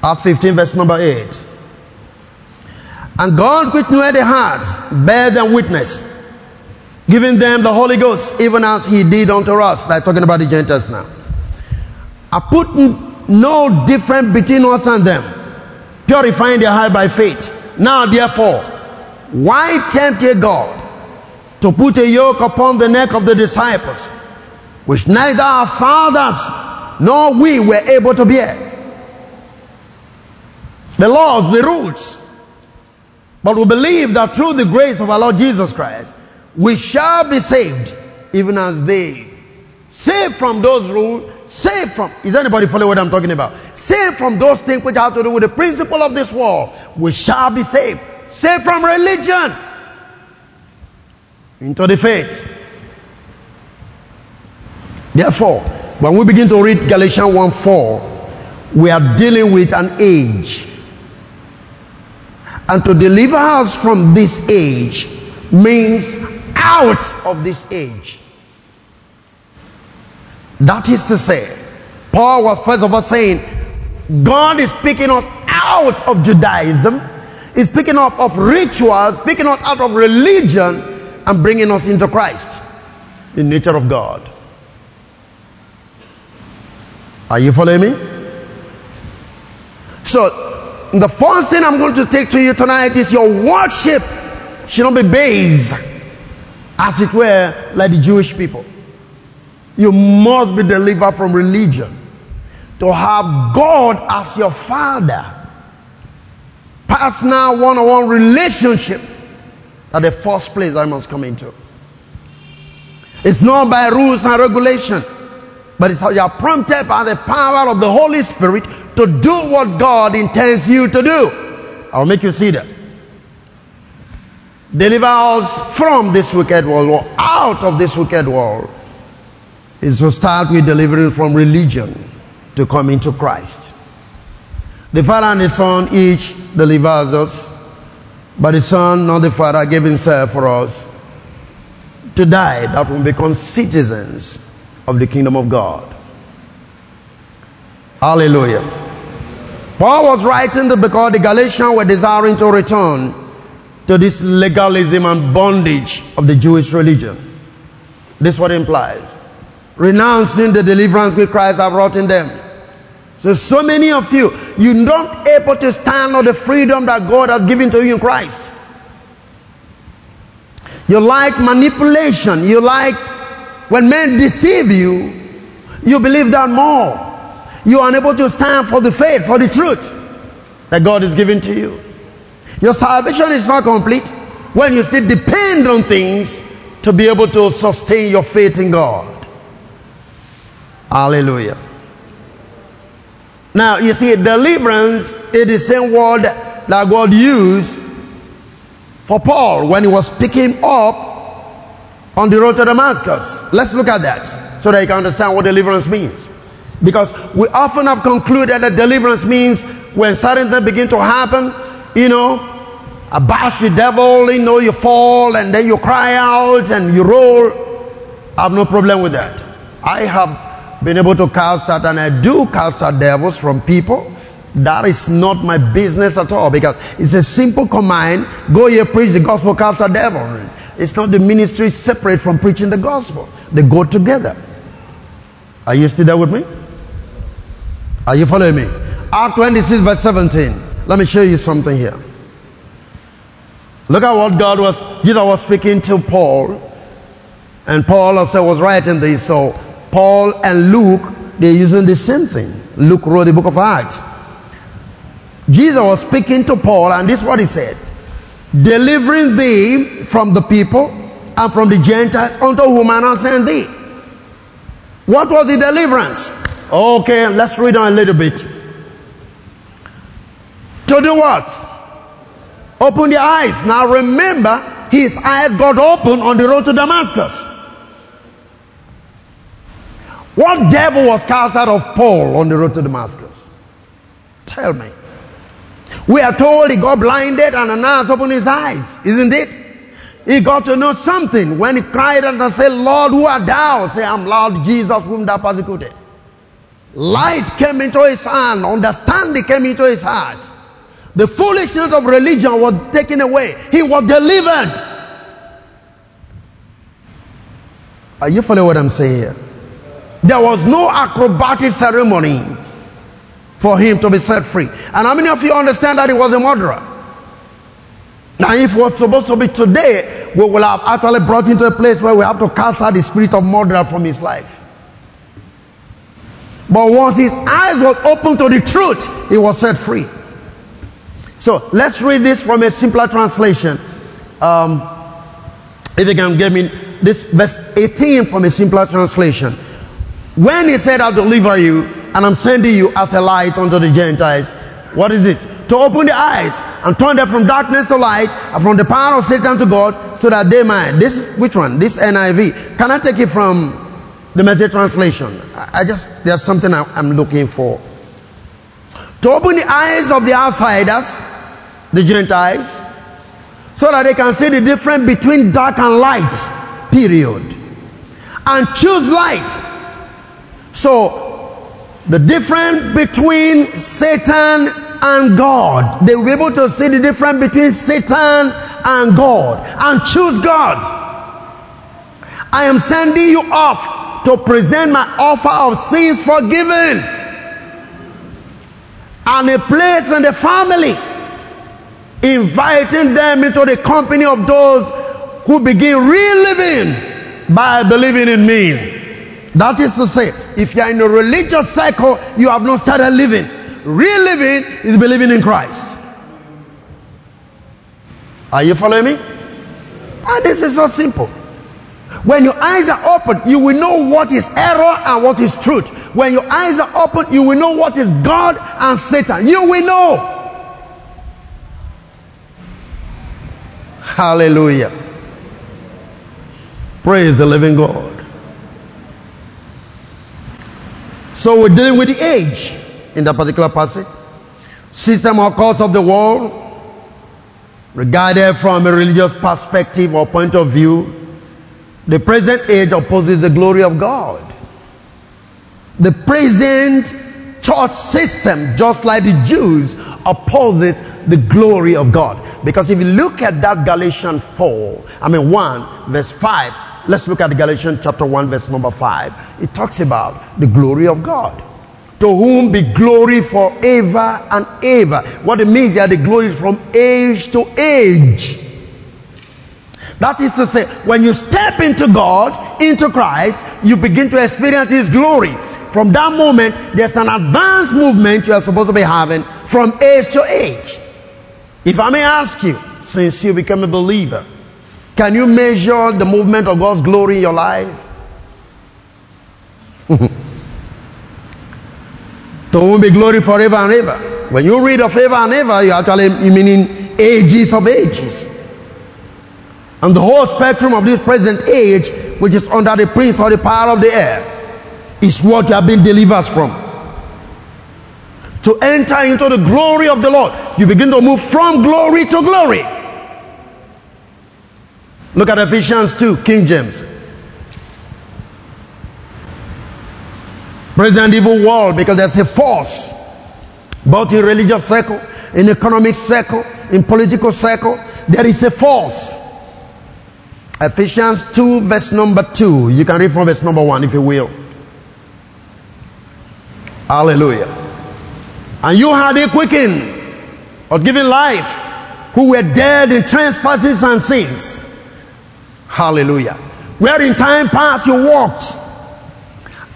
Act 15, verse number 8. And God, which knew the hearts, bear them witness, giving them the Holy Ghost, even as He did unto us. Like talking about the Gentiles now. I put no difference between us and them, purifying their heart by faith. Now, therefore, why tempt ye God to put a yoke upon the neck of the disciples which neither our fathers nor we were able to bear. The laws, the rules. But we believe that through the grace of our Lord Jesus Christ, we shall be saved, even as they. Saved from those rules, saved from, is anybody following what I'm talking about? Saved from those things which have to do with the principle of this world, we shall be saved. Saved from religion into the faith. Therefore, when we begin to read Galatians 1 4, we are dealing with an age. And to deliver us from this age means out of this age. That is to say, Paul was first of all saying, God is picking us out of Judaism, is picking us of rituals, picking us out of religion, and bringing us into Christ, the nature of God. Are you following me? So, the first thing I'm going to take to you tonight is your worship should not be based, as it were, like the Jewish people. You must be delivered from religion to have God as your father. Personal one on one relationship at the first place I must come into. It's not by rules and regulation, but it's how you are prompted by the power of the Holy Spirit to do what God intends you to do. I'll make you see that. Deliver us from this wicked world or out of this wicked world is to start with delivering from religion to come into Christ. The Father and the Son each delivers us, but the Son, not the Father, gave Himself for us to die that we become citizens of the kingdom of God. Hallelujah. Paul was writing because the Galatians were desiring to return to this legalism and bondage of the Jewish religion. This is what it implies renouncing the deliverance which Christ has wrought in them. So, so many of you, you're not able to stand on the freedom that God has given to you in Christ. You like manipulation. You like when men deceive you, you believe that more. You are unable to stand for the faith, for the truth that God is giving to you. Your salvation is not complete when you still depend on things to be able to sustain your faith in God. Hallelujah. Now, you see, deliverance is the same word that God used for Paul when he was picking up on the road to Damascus. Let's look at that so that you can understand what deliverance means. Because we often have concluded that deliverance means when certain things begin to happen, you know, a bash the devil, you know, you fall and then you cry out and you roll. I have no problem with that. I have been able to cast out, and I do cast out devils from people. That is not my business at all because it's a simple command go here, preach the gospel, cast out devil. It's not the ministry separate from preaching the gospel, they go together. Are you still there with me? Are you following me? Act 26, verse 17. Let me show you something here. Look at what God was, Jesus was speaking to Paul, and Paul also was writing this. So Paul and Luke, they're using the same thing. Luke wrote the book of Acts. Jesus was speaking to Paul, and this is what he said Delivering thee from the people and from the Gentiles unto whom I now send thee. What was the deliverance? Okay, let's read on a little bit. To do what? Open their eyes. Now remember, his eyes got open on the road to Damascus. What devil was cast out of Paul on the road to Damascus? Tell me. We are told he got blinded and Ananias opened his eyes, isn't it? He got to know something when he cried and said, Lord, who art thou? Say, I'm Lord Jesus, whom thou persecuted. Light came into his hand, understanding came into his heart. The foolishness of religion was taken away. He was delivered. Are you following what I'm saying here? There was no acrobatic ceremony for him to be set free. And how many of you understand that he was a murderer? Now, if was supposed to be today, we will have actually brought into a place where we have to cast out the spirit of murder from his life. But once his eyes was open to the truth, he was set free. So let's read this from a simpler translation. Um, if you can give me this verse 18 from a simpler translation. When he said, I'll deliver you and I'm sending you as a light unto the Gentiles, what is it? To open the eyes and turn them from darkness to light and from the power of Satan to God so that they might. This, which one? This NIV. Can I take it from the message translation? I just, there's something I'm looking for. To open the eyes of the outsiders, the Gentiles, so that they can see the difference between dark and light, period. And choose light. So, the difference between Satan and God. They will be able to see the difference between Satan and God and choose God. I am sending you off to present my offer of sins forgiven and a place in the family, inviting them into the company of those who begin reliving by believing in me. That is to say, if you are in a religious cycle, you have not started living. Real living is believing in Christ. Are you following me? And this is so simple. When your eyes are open, you will know what is error and what is truth. When your eyes are open, you will know what is God and Satan. You will know. Hallelujah. Praise the living God. So we're dealing with the age in that particular passage. System or cause of the world, regarded from a religious perspective or point of view, the present age opposes the glory of God. The present church system, just like the Jews, opposes the glory of God. Because if you look at that Galatians 4, I mean 1, verse 5, let's look at Galatians chapter 1, verse number 5. It talks about the glory of God to whom be glory forever and ever. What it means here, the glory from age to age. That is to say, when you step into God, into Christ, you begin to experience His glory. From that moment, there's an advanced movement you are supposed to be having from age to age. If I may ask you, since you become a believer, can you measure the movement of God's glory in your life? To whom be glory forever and ever. When you read of ever and ever, you actually meaning ages of ages. And the whole spectrum of this present age, which is under the prince or the power of the air, is what you have been delivered from. To enter into the glory of the Lord, you begin to move from glory to glory. Look at Ephesians 2, King James. present evil world because there's a force both in religious circle in economic circle in political circle there is a force. Ephesians 2 verse number 2 you can read from verse number 1 if you will. Hallelujah. And you had a quickened or given life who were dead in trespasses and sins hallelujah where in time past you walked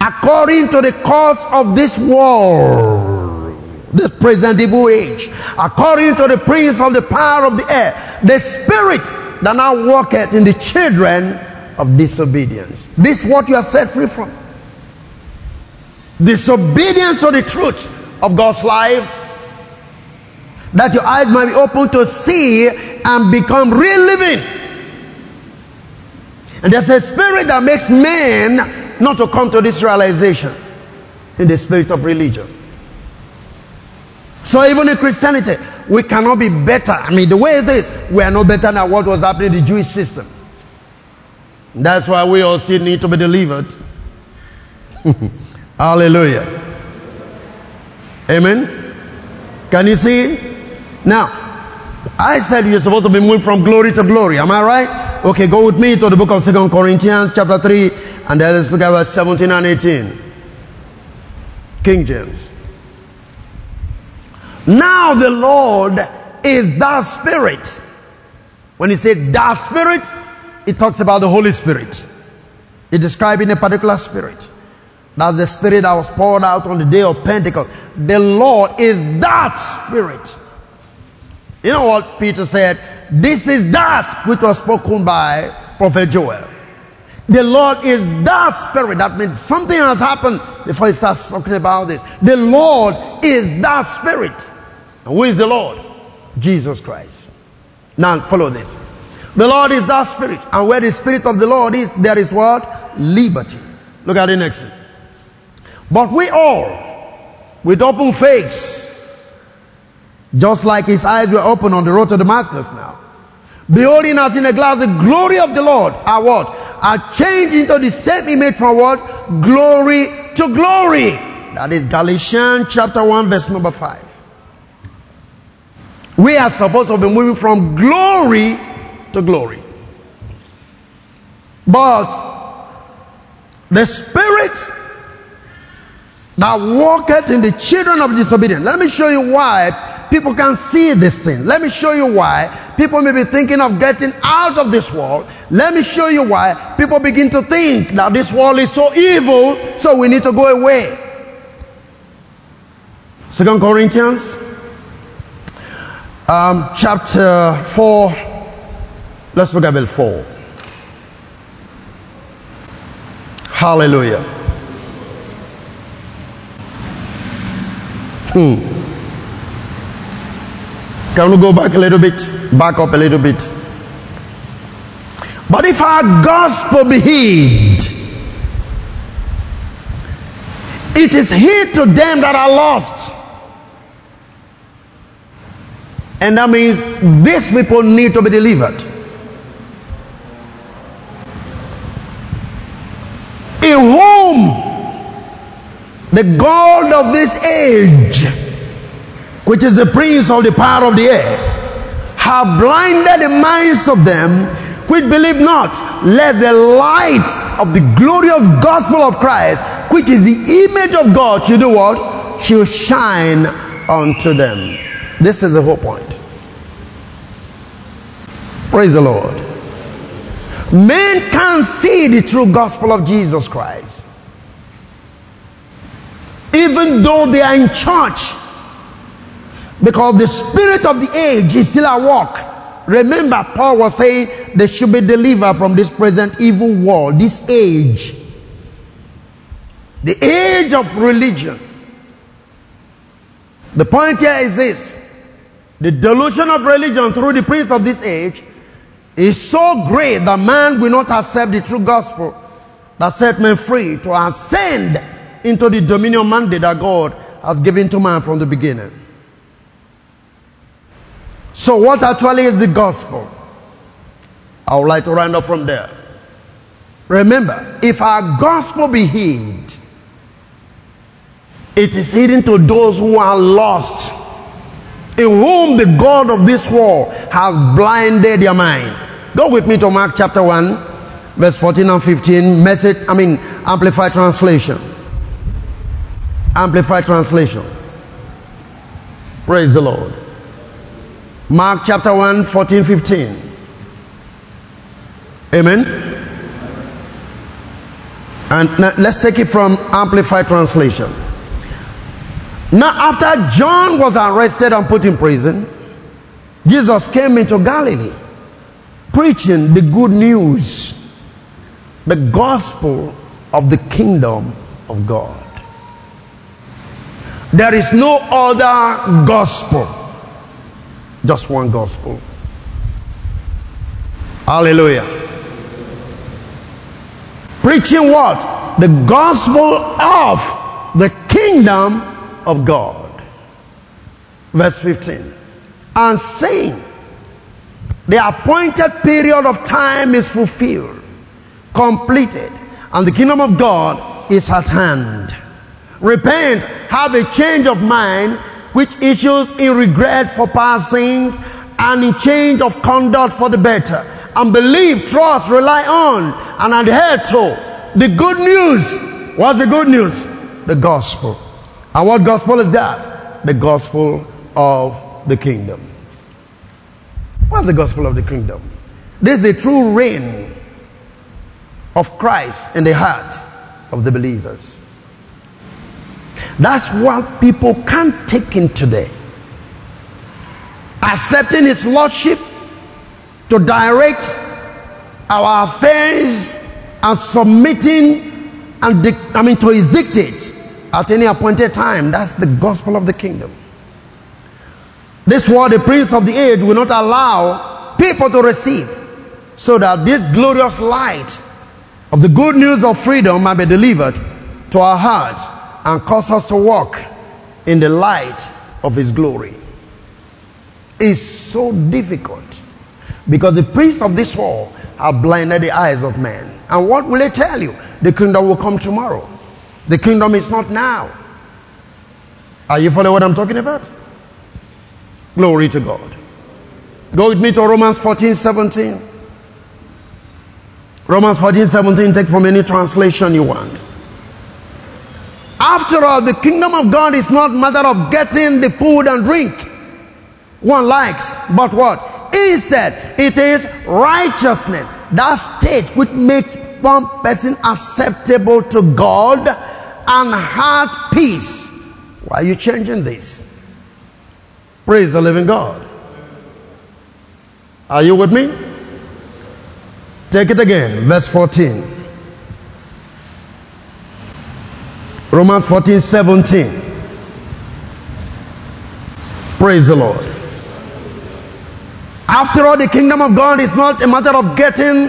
according to the course of this world, this present evil age, according to the prince of the power of the air, the spirit that now walketh in the children of disobedience. This is what you are set free from. Disobedience to the truth of God's life, that your eyes might be open to see and become real living. And there's a spirit that makes men not to come to this realization in the spirit of religion. So even in Christianity, we cannot be better. I mean, the way it is, we are no better than what was happening in the Jewish system. That's why we all still need to be delivered. Hallelujah. Amen. Can you see? Now, I said you're supposed to be moving from glory to glory. Am I right? Okay, go with me to the book of Second Corinthians, chapter 3, and then let's look at verse 17 and 18. King James. Now the Lord is that Spirit. When he said that Spirit, it talks about the Holy Spirit. It describing a particular spirit. That's the spirit that was poured out on the day of Pentecost. The Lord is that spirit. You know what Peter said? This is that which was spoken by Prophet Joel. The Lord is that spirit. That means something has happened before he starts talking about this. The Lord is that spirit. And who is the Lord? Jesus Christ. Now follow this. The Lord is that spirit. And where the spirit of the Lord is, there is what? Liberty. Look at the next thing. But we all, with open face, just like his eyes were open on the road to Damascus now, beholding us in a glass the glory of the Lord, are what? Are changed into the same image from what? Glory to glory. That is Galatians chapter 1 verse number 5. We are supposed to be moving from glory to glory. But the spirit that walketh in the children of disobedience. Let me show you why people can see this thing. Let me show you why people may be thinking of getting out of this world. Let me show you why people begin to think that this world is so evil, so we need to go away. Second Corinthians um, chapter 4. Let's look at verse 4. Hallelujah. Hmm. Can we go back a little bit? Back up a little bit. But if our gospel be hid, it is hid to them that are lost. And that means these people need to be delivered. In whom the God of this age, which is the prince of the power of the air, have blinded the minds of them which believe not, lest the light of the glorious gospel of Christ, which is the image of God, should do what? Should shine unto them. This is the whole point. Praise the Lord. Men can't see the true gospel of Jesus Christ even though they are in church. Because the spirit of the age is still at work. Remember, Paul was saying they should be delivered from this present evil world, this age. The age of religion. The point here is this the delusion of religion through the prince of this age is so great that man will not accept the true gospel that set men free to ascend into the dominion mandate that God has given to man from the beginning. So, what actually is the gospel? I would like to round up from there. Remember, if our gospel be hid, it is hidden to those who are lost, in whom the God of this world has blinded their mind. Go with me to Mark chapter 1, verse 14 and 15, message, I mean, amplified translation. Amplified translation. Praise the Lord. Mark chapter 1, 14, 15. Amen. And let's take it from Amplified translation. Now, after John was arrested and put in prison, Jesus came into Galilee preaching the good news, the gospel of the kingdom of God. There is no other gospel, just one gospel. Hallelujah. Preaching what? The gospel of the kingdom of God. Verse 15. And saying, the appointed period of time is fulfilled, completed, and the kingdom of God is at hand. Repent, have a change of mind, which issues in regret for past sins and in change of conduct for the better. And believe, trust, rely on, and adhere to the good news. What's the good news? The gospel. And what gospel is that? The gospel of the kingdom. What's the gospel of the kingdom? This is a true reign of Christ in the hearts of the believers. That's what people can't take in today. Accepting His Lordship to direct our affairs and submitting and I mean to His dictate at any appointed time. That's the gospel of the kingdom. This world, the prince of the age, will not allow people to receive so that this glorious light of the good news of freedom might be delivered to our hearts and cause us to walk in the light of his glory. It's so difficult because the priests of this world have blinded the eyes of men. And what will they tell you? The kingdom will come tomorrow. The kingdom is not now. Are you following what I'm talking about? Glory to God. Go with me to Romans 14 17. Romans 14 17, take from any translation you want. After all, the kingdom of God is not matter of getting the food and drink one likes, but what? Instead, it is righteousness. That state which makes one person acceptable to God and heart peace. Why are you changing this? Praise the living God. Are you with me? Take it again, verse 14. Romans 14 17. Praise the Lord. After all, the kingdom of God is not a matter of getting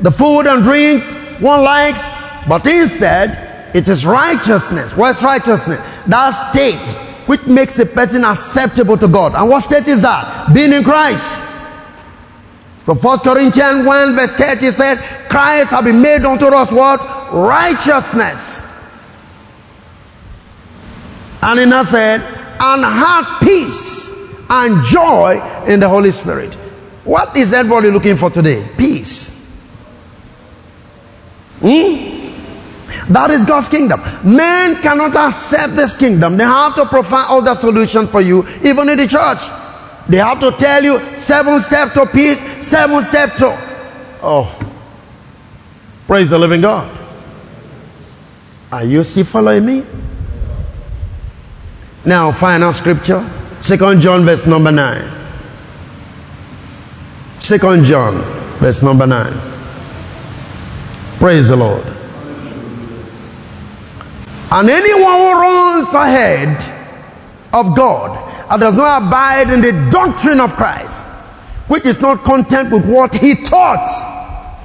the food and drink one likes, but instead, it is righteousness. What's righteousness? That state which makes a person acceptable to God. And what state is that? Being in Christ. So 1 Corinthians 1 verse 30 said, Christ have been made unto us what? Righteousness. And in us said, and had peace and joy in the Holy Spirit. What is everybody looking for today? Peace. Hmm? That is God's kingdom. Men cannot accept this kingdom. They have to provide other solution for you, even in the church. They have to tell you seven steps to peace, seven steps to. Oh. Praise the living God. Are you still following me? Now, final scripture. Second John verse number 9. Second John verse number 9. Praise the Lord. And anyone who runs ahead of God and does not abide in the doctrine of Christ, which is not content with what he taught,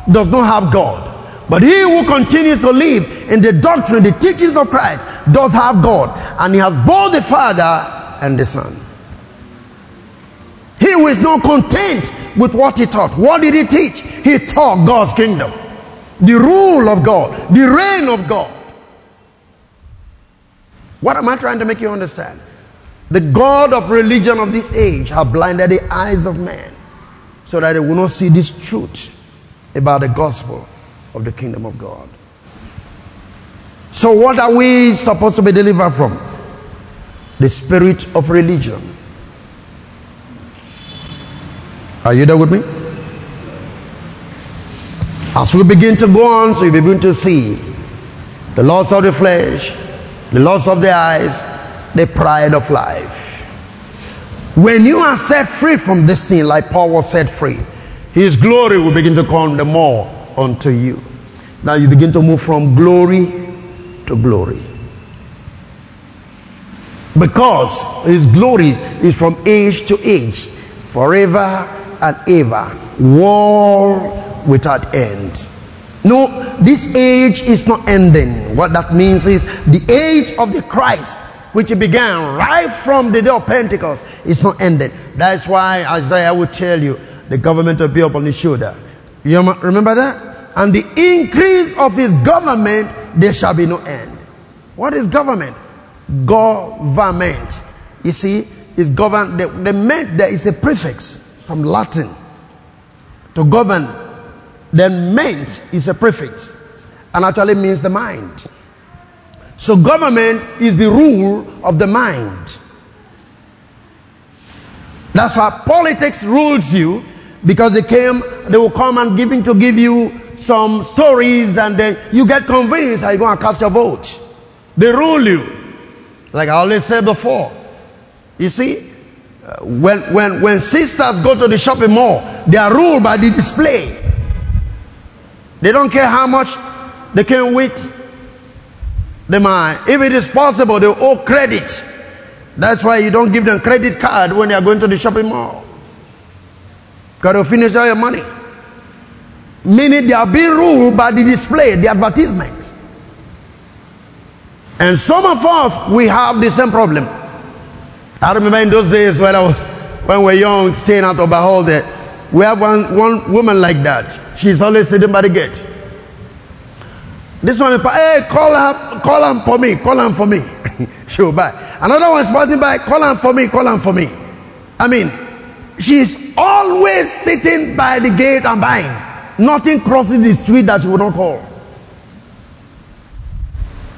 does not have God. But he who continues to live in the doctrine, the teachings of Christ, does have God. And he has both the Father and the Son. He who is not content with what he taught. What did he teach? He taught God's kingdom. The rule of God. The reign of God. What am I trying to make you understand? The God of religion of this age have blinded the eyes of men so that they will not see this truth about the gospel of the kingdom of God. So what are we supposed to be delivered from? The spirit of religion. Are you there with me? As we begin to go on, so you begin to see the loss of the flesh, the loss of the eyes, the pride of life. When you are set free from this thing, like Paul was set free, his glory will begin to come the more unto you. Now you begin to move from glory to glory. Because his glory is from age to age, forever and ever, world without end. No, this age is not ending. What that means is the age of the Christ, which began right from the day of Pentecost, is not ended. That's why Isaiah will tell you the government will be upon his shoulder. You remember that? And the increase of his government, there shall be no end. What is government? Government. You see, is govern. The, the meant there is a prefix from Latin to govern then meant is a prefix and actually means the mind. So government is the rule of the mind. That's why politics rules you because they came, they will come and giving to give you some stories and then you get convinced and you go and cast your vote. They rule you. Like I always said before, you see, uh, when, when, when sisters go to the shopping mall, they are ruled by the display. They don't care how much they can wait. They might, if it is possible, they owe credit. That's why you don't give them credit card when they are going to the shopping mall. Got to finish all your money. Meaning they are being ruled by the display, the advertisements. And some of us, we have the same problem. I remember in those days when I was, when we were young, staying out of Bahol there, we have one, one woman like that. She's always sitting by the gate. This one, hey, call her, call her for me, call her for me. she will buy. Another one is passing by, call her for me, call her for me. I mean, she's always sitting by the gate and buying. Nothing crosses the street that she will not call.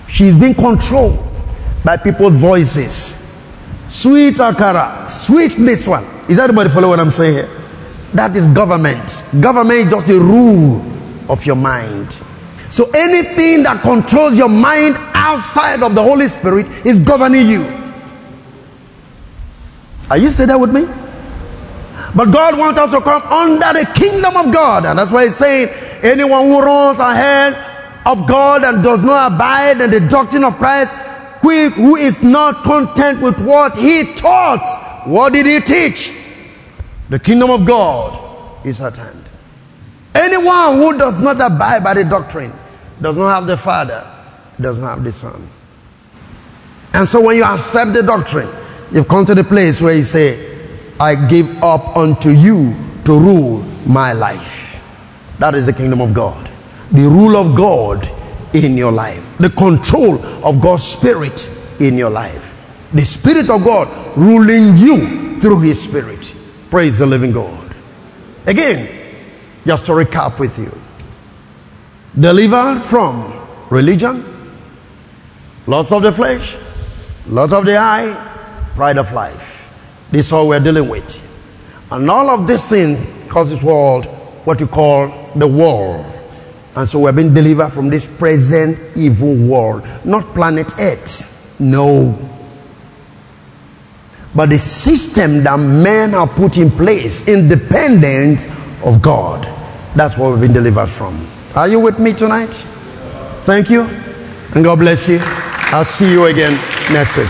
She's being controlled by people's voices. Sweet Akara, sweet this one. Is everybody follow what I'm saying here? That is government. Government is just a rule of your mind. So anything that controls your mind outside of the Holy Spirit is governing you. Are you saying that with me? But God wants us to come under the kingdom of God. And that's why he's saying, anyone who runs ahead of God and does not abide in the doctrine of Christ, quick, who is not content with what he taught. What did he teach? The kingdom of God is at hand. Anyone who does not abide by the doctrine does not have the Father, does not have the Son. And so when you accept the doctrine, you've come to the place where you say, I give up unto you to rule my life. That is the kingdom of God. The rule of God in your life. The control of God's spirit in your life. The spirit of God ruling you through his spirit. Praise the living God. Again, just to recap with you. Delivered from religion, loss of the flesh, lust of the eye, pride of life. This is all we're dealing with. And all of this sin causes world what you call the world. And so we're being delivered from this present evil world. Not planet Earth. No. But the system that men have put in place, independent of God. That's what we've been delivered from. Are you with me tonight? Thank you. And God bless you. I'll see you again next week.